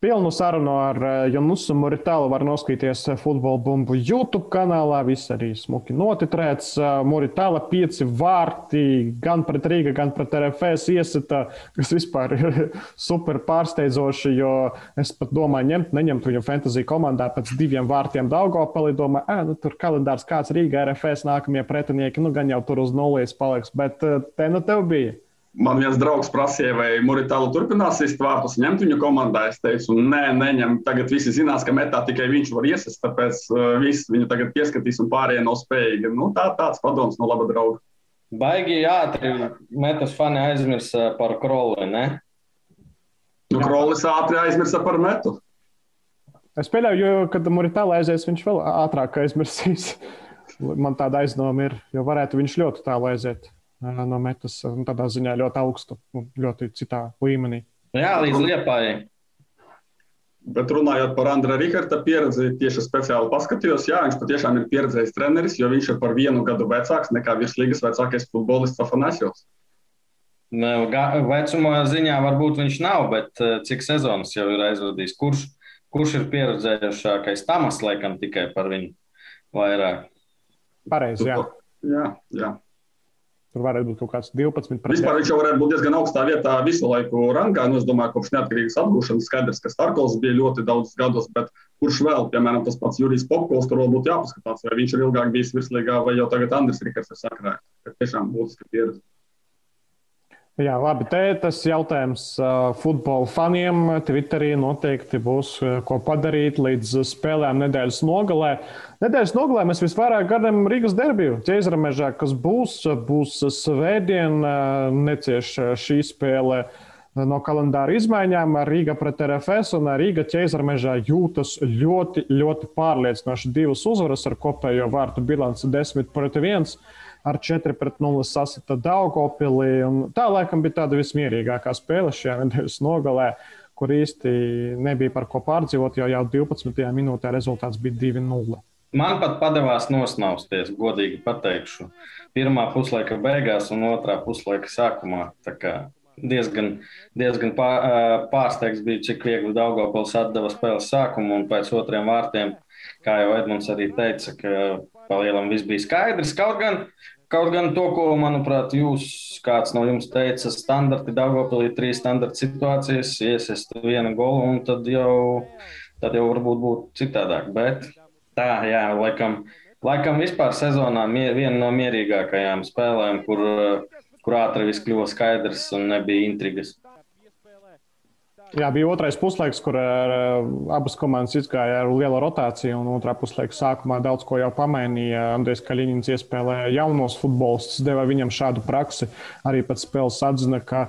Pilnu sarunu ar eh, Janusu Muritālu var noskatīties eh, futbola bumbu YouTube kanālā. Viss arī smuki notitrēts. Eh, Muritāla pieci vārti gan pret Rīga, gan pret RFS iesita, kas vispār ir (laughs) super pārsteidzoši, jo es pat domāju ņemt, neņemt viņu fantasy komandā pēc diviem vārtiem Daugopelī. Domāju, nu, tur kalendārs kāds Rīga, RFS nākamie pretinieki, nu gan jau tur uz nulles paliks, bet te nu tev bija. Man viens draugs prasīja, vai Muritālu turpinās sist vārtus, ņemt viņu komandā. Es teicu, nē, neņem. Tagad visi zinās, ka metā tikai viņš var iesist, tāpēc uh, viss viņu tagad pieskatīs un pārējie nav spējīgi. Nu, tā, tāds padoms no laba drauga. Baigi ātri metas fani aizmirsa par kroli, ne? Nu, krolis ātri aizmirsa par metu. Es pieļauju, jo, kad Muritāla aizies, viņš vēl ātrāk aizmirsīs. Man tāda aizdoma ir, jo varētu viņš ļoti tālu aiziet no metas tādā ziņā ļoti augstu un ļoti citā līmenī. Jā, līdz liepājai. Bet runājot par Andra Rīgarda pieredzi, tieši speciāli paskatījos, jā, viņš patiešām ir pieredzējis treneris, jo viņš ir par vienu gadu vecāks nekā virslīgas vecākais futbolists Afanasjovs. Vecumā ziņā varbūt viņš nav, bet cik sezonas jau ir aizvadījis? Kurš, kurš ir pieredzējušākais? Tamas laikam tikai par viņu vairāk. Pareizi, jā. Jā, jā. Tur varētu būt kaut kāds 12. Vispār viņš jau varētu būt diezgan augstā vietā visu laiku rangā. Nu, es domāju, kopš neatkarīgas atgūšanas skaidrs, ka Starkovs bija ļoti daudz gados, bet kurš vēl, piemēram, tas pats Jurijs Popkovs, tur vēl būtu jāpaskatās, vai viņš ir ilgāk bijis virslīgā, vai jau tagad Andris Rikards ir sakrājis. Tiešām būtiska pieredze. Jā, labi. Te tas jautājums futbola faniem. Twitterī noteikti būs ko padarīt līdz spēlēm nedēļas nogalē. Nedēļas nogalē mēs visvairāk gaidām Rīgas derbiju. Ķēzara mežā, kas būs, būs svētdien, necieš šī spēle no kalendāra izmaiņām. Rīga pret RFS un Rīga ķēzara mežā jūtas ļoti, ļoti pārliecinoši. Divas uzvaras ar kopējo vārtu bilanci 10 pret 1 ar 4 pret 0 sasita Daugopilī. Tā laikam bija tāda vismierīgākā spēle šajā nedēļas nogalē, kur īsti nebija par ko pārdzīvot, jo jau 12. minūtē rezultāts bija 2-0. Man pat padevās nosnausties, godīgi pateikšu. Pirmā puslaika beigās un otrā puslaika sākumā. Diezgan, diezgan pārsteigts bija, cik viegli Daugopils atdeva spēles sākumu un pēc otriem vārtiem, kā jau Edmunds arī teica, ka palielam viss bija skaidrs. Kaut gan Kaut gan to, ko, manuprāt, jūs, kāds no jums teica, standarti Dārgopilī, trīs standarta situācijas, iesist vienu golu, un tad jau, tad jau varbūt būtu citādāk. Bet tā, jā, laikam, laikam vispār sezonā mier, viena no mierīgākajām spēlēm, kur, kur ātri viss kļuva skaidrs un nebija intrigas. Jā, bija otrais puslaiks, kur uh, abas komandas izgāja ar lielu rotāciju, un otrā puslaika sākumā daudz ko jau pamainīja. Andrejs Kaļiņins iespēlēja jaunos futbolistus, deva viņam šādu praksi. Arī pēc spēles atzina, ka,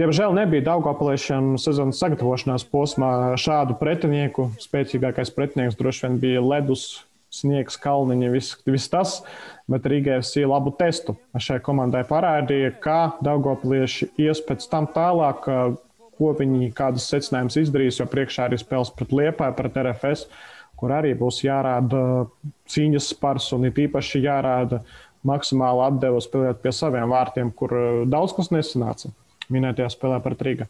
diemžēl, nebija Daugopaliešana sezonas sagatavošanās posmā šādu pretinieku. Spēcīgākais pretinieks droši vien bija ledus. Sniegs, kalniņi, viss, viss tas, bet Rīgai FC labu testu šai komandai parādīja, kā Daugopalieši ies pēc tam tālāk ko viņi kādas secinājumus izdarīs, jo priekšā ir spēles pret Liepāju, pret RFS, kur arī būs jārāda cīņas spars un ir īpaši jārāda maksimāla atdeva spēlēt pie saviem vārtiem, kur uh, daudz kas nesanāca minētajā spēlē pret Rīgā.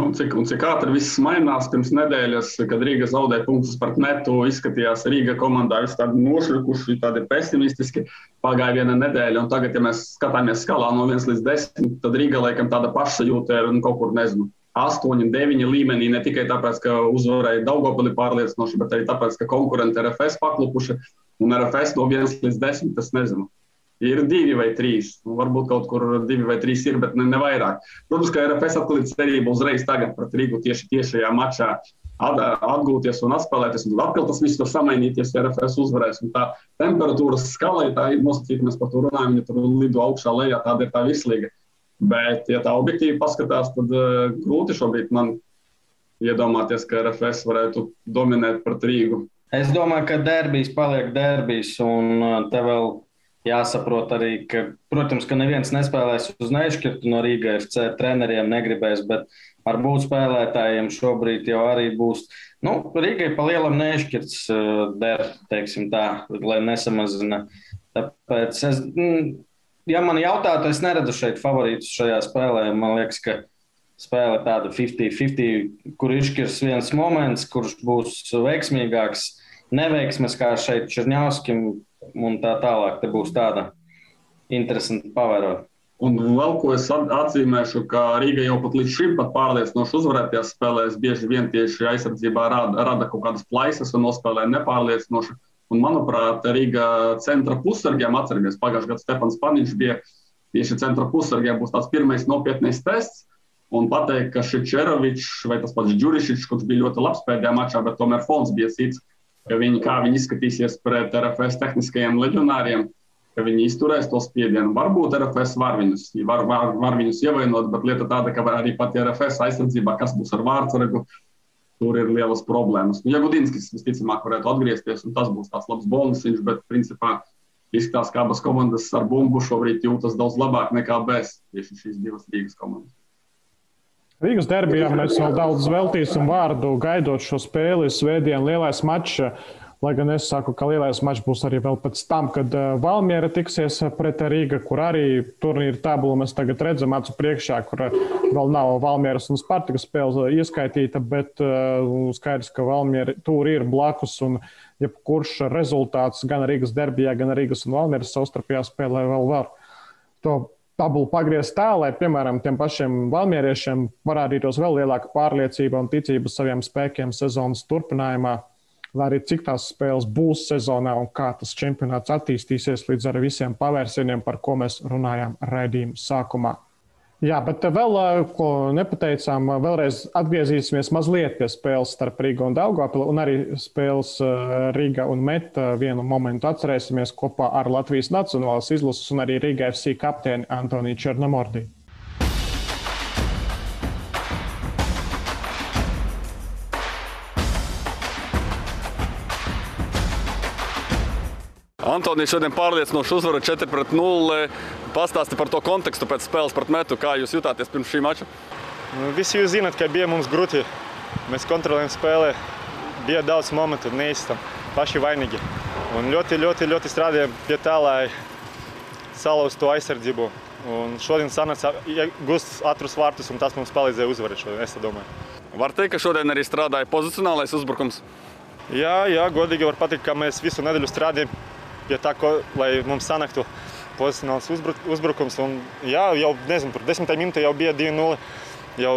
Un cik, un cik ātri viss mainās pirms nedēļas, kad Rīga zaudēja punktus pret metu, izskatījās Rīga komandā visi tādi nošļukuši, tādi pesimistiski. Pagāja viena nedēļa, un tagad, ja mēs skatāmies skalā no 1 līdz 10, tad Rīga laikam tāda pašsajūta ir un kaut kur nezinu 8, 9 līmenī. Ne tikai tāpēc, ka uzvarēja Daugopili pārliecinoši, bet arī tāpēc, ka konkurenti RFS paklupuši un RFS no 1 līdz 10. Tas nezinu. Ir divi vai trīs. Nu, varbūt kaut kur divi vai trīs ir, bet ne, ne vairāk. Protams, ka RFS atkal ir cerība uzreiz tagad pret Rīgu tieši tiešajā mačā atgūties un atspēlēties. Un atkal tas viss var samainīties, ja RFS uzvarēs. Un tā temperatūras skala, ja tā ir nosacīta, mēs par to runājam, ja tur lido augšā lejā, tāda ir tā virslīga. Bet, ja tā objektīvi paskatās, tad uh, grūti šobrīd man iedomāties, ka RFS varētu dominēt pret Rīgu. Es domāju, ka derbijas paliek derbijas, un uh, te vēl jāsaprot arī, ka, protams, ka neviens nespēlēs uz neizšķirtu no Rīgas FC treneriem, negribēs, bet varbūt spēlētājiem šobrīd jau arī būs. Nu, Rīgai pa lielam neizšķirts uh, der, teiksim tā, lai nesamazina. Tāpēc es. Mm, ja man jautātu, es neredzu šeit favorītus šajā spēlē. Man liekas, ka spēle tāda 50-50, kur izšķirs viens moments, kurš būs veiksmīgāks, neveiksmes kā šeit Černiauskim un tā tālāk. Te būs tāda interesanta pavērot. Un vēl ko es atzīmēšu, ka Rīga jau pat līdz šim pārliecinoši uzvarētajās spēlēs bieži vien tieši aizsardzībā rada, rada kaut kādas plaisas un nospēlē nepārliecinoši. Un, manuprāt, Rīga centra pusargiem atceramies, pagājušajā gadā Stefans Paniņš bija tieši centra pusargiem, būs tāds pirmais nopietnais tests. Un pateikt, ka Šečerovičs vai tas pats Džurišičs, kurš bija ļoti labs pēdējā mačā, bet tomēr fons bija cits, ka viņi, kā viņi izskatīsies pret RFS tehniskajiem leģionāriem, ka viņi izturēs to spiedienu. Varbūt RFS var viņus, var, var, var viņus ievainot, bet lieta tāda, ka arī pati RFS aizsardzībā, kas būs ar vārdsargu, tur ir lielas problēmas. Nu, ja Gudinskis visticamāk varētu atgriezties, un tas būs tāds labs bonusiņš, bet principā izskatās, ka abas komandas ar bumbu šobrīd jūtas daudz labāk nekā bez tieši šīs divas Rīgas komandas. Rīgas derbijā mēs vēl daudz veltīsim vārdu, gaidot šo spēli. Svētdien lielais mačs Lai gan es saku, ka lielais mačs būs arī vēl pēc tam, kad uh, Valmiera tiksies pret Rīga, kur arī turnīra tabula mēs tagad redzam acu priekšā, kur uh, vēl nav Valmieras un Spartakas spēle ieskaitīta, bet skaidrs, ka Valmiera tur ir blakus un jebkurš rezultāts gan Rīgas derbijā, gan Rīgas un Valmieras savstarpējā spēlē vēl var to tabulu pagriezt tā, lai, piemēram, tiem pašiem valmieriešiem parādītos vēl lielāka pārliecība un ticība saviem spēkiem sezonas turpinājumā, lai arī cik tās spēles būs sezonā un kā tas čempionāts attīstīsies līdz ar visiem pavērsieniem, par ko mēs runājām raidījuma sākumā. Jā, bet vēl, ko nepateicām, vēlreiz atgriezīsimies mazliet pie spēles starp Rīgu un Daugopilu, un arī spēles Rīga un Meta vienu momentu atcerēsimies kopā ar Latvijas Nacionālās izlases un arī Rīga FC kapteini Antoniju Černomordiju. Antonija šodien pārliecinoši uzvara 4-0. Pastāsti par to kontekstu pēc spēles pret metu. Kā jūs jutāties pirms šī mača? Nu, visi jūs zināt, ka bija mums grūti. Mēs kontrolējam spēli. Bija daudz momentu, neizstam. Paši vainīgi. Un ļoti, ļoti, ļoti strādājam pie tā, lai salauztu to aizsardzību. Un šodien sanāca gust ātrus vārtus, un tas mums palīdzēja uzvarēt šodien, es domāju. Var teikt, ka šodien arī strādāja pozicionālais uzbrukums? Jā, jā, godīgi var pateikt, ka mēs visu nedēļu strādājam pie tā, ko, lai mums sanāktu pozicionāls uzbruk, uzbrukums. Un, jā, jau nezinu, tur desmitā minūtē jau bija 2-0. Jau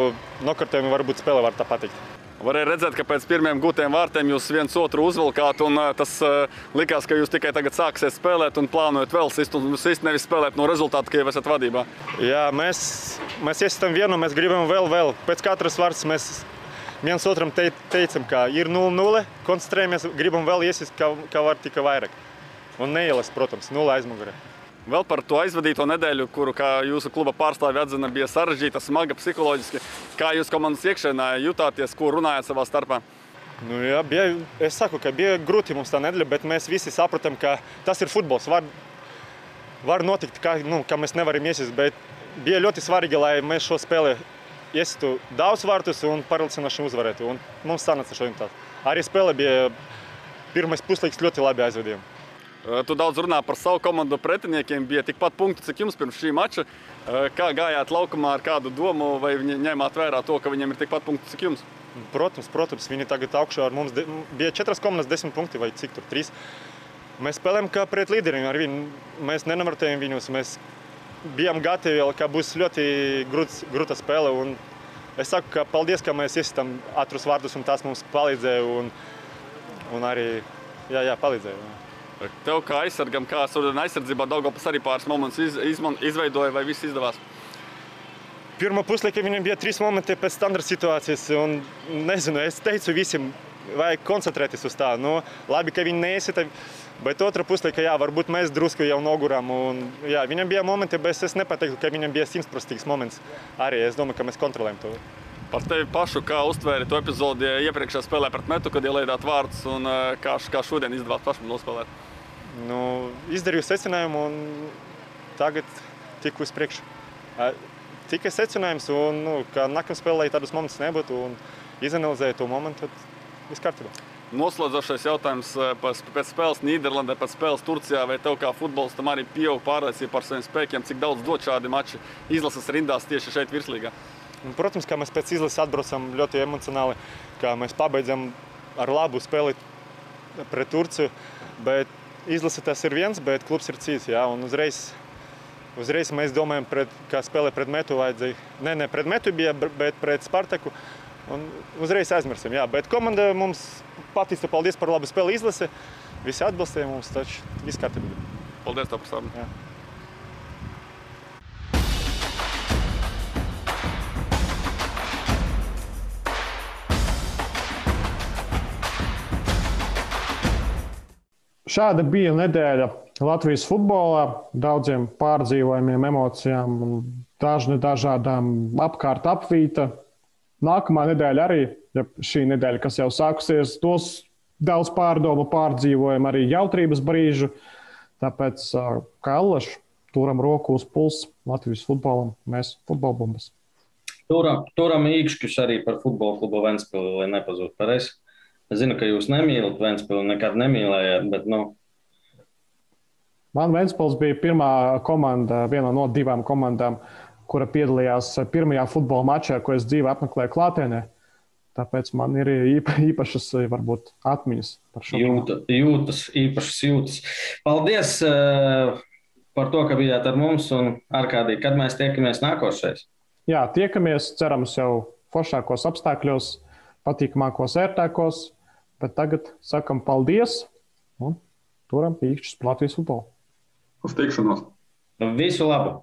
nokartējumi varbūt spēlē var tā pateikt. Varēja redzēt, ka pēc pirmiem gūtiem vārtiem jūs viens otru uzvilkāt, un tas uh, likās, ka jūs tikai tagad sāksiet spēlēt un plānojat vēl sist, un sist nevis spēlēt no rezultātu, ka jau esat vadībā. Jā, mēs, mēs esam vienu, mēs gribam vēl, vēl. Pēc katras vārds mēs viens otram te, teicam, ka ir 0-0, koncentrējamies, gribam vēl iesist, kā, kā var tikai vairāk. Un neielast, protams, nulle aizmugurē. Vēl par to aizvadīto nedēļu, kuru, kā jūsu kluba pārstāvja atzina, bija sarežģīta, smaga psiholoģiski. Kā jūs komandas iekšēnē jutāties, ko runājat savā starpā? Nu, jā, bija, es saku, ka bija grūti mums tā nedēļa, bet mēs visi saprotam, ka tas ir futbols. Var, var notikt, ka, nu, ka mēs nevaram iesist, bet bija ļoti svarīgi, lai mēs šo spēli iesistu daudz vārtus un pārliecinoši uzvarētu. Un mums sanāca šodien tā. Arī spēle bija pirmais puslaiks ļoti labi aizvadījumi. Tu daudz runā par savu komandu pretiniekiem. Bija tikpat punkti, cik jums pirms šī mača. Kā gājāt laukumā ar kādu domu, vai viņi ņēmāt vērā to, ka viņiem ir tikpat punkti, cik jums? Protams, protams, viņi tagad augšā ar mums bija četras komandas, desmit punkti vai cik tur trīs. Mēs spēlējam kā pret līderiem ar viņu. Mēs nenovērtējam viņus. Mēs bijām gatavi, ka būs ļoti grūts, grūta spēle. Un es saku, ka paldies, ka mēs iesitām ātrus vārdus un tas mums palīdzēja. Un, un arī jā, jā, palīdzēja. Tev kā aizsargam, kā aizsardzībā Daugopas arī pāris momentus iz, izman, izveidoja, vai viss izdevās? Pirmā puslaika viņam bija trīs momenti pēc standarta situācijas. Un, nezinu, es teicu visiem, vajag koncentrēties uz tā. Nu, labi, ka viņi neesita, bet otrā puslaika, jā, varbūt mēs drusku jau nogurām. Un, jā, viņam bija momenti, bet es nepateiktu, ka viņam bija simtprocentīgs moments. Arī es domāju, ka mēs kontrolējam to. Par tevi pašu, kā uztvēri to epizodi iepriekšējā spēlē pret metu, kad ielaidāt vārdus un kā, kā šodien izdevās pašam nospēlēt? Nu, izdarīju secinājumu un tagad tiku uz priekšu. Tikai secinājums, un nu, ka nākamā spēlē tādus momentus nebūtu un izanalizēju to momentu, tad viss kārtībā. Noslēdzošais jautājums pēc spēles Nīderlandē, pēc spēles Turcijā. Vai tev kā futbolistam arī pieaug pārliecība par saviem spēkiem, cik daudz dod šādi mači izlases rindās tieši šeit virslīgā? Un, protams, ka mēs pēc izlases atbraucam ļoti emocionāli, ka mēs pabeidzam ar labu spēli pret Turciju. Bet izlase tas ir viens, bet klubs ir cits. Jā, un uzreiz, uzreiz mēs domājam, pret, kā spēlē pret metu vajadzēja. Nē, ne pret metu bija, bet pret Spartaku. Un uzreiz aizmirsim, jā. Bet komanda mums pateica paldies par labu spēli izlase. Visi atbalstīja mums, taču viss kārtībā. Paldies tev Šāda bija nedēļa Latvijas futbolā. Daudziem pārdzīvojumiem, emocijām, dažni dažādām apkārt apvīta. Nākamā nedēļa arī, ja šī nedēļa, kas jau sākusies, tos daudz pārdomu, pārdzīvojumu, arī jautrības brīžu. Tāpēc, kā Allaš, turam roku uz pulsa Latvijas futbolam, mēs futbolbumbas. Turam, turam īkšķus arī par futbola klubu Ventspili, lai nepazūd pareizi. Es zinu, ka jūs nemīlat Vēnspili, nekad nemīlējāt, bet, nu. Man Vēnspils bija pirmā komanda, viena no divām komandām, kura piedalījās pirmajā futbola mačā, ko es dzīvē apmeklēju klātienē. Tāpēc man ir īpašas, varbūt, atmiņas par šo Jūta, jūtas, īpašas jūtas. Paldies! par to, ka bijāt ar mums un ar kādī, kad mēs tiekamies nākošais. Jā, tiekamies, cerams, jau foršākos apstākļos, patīkamākos, ērtākos. Bet tagad sakam paldies un turam pīkšķus Latvijas futbolu. Uz tikšanos! Visu labu!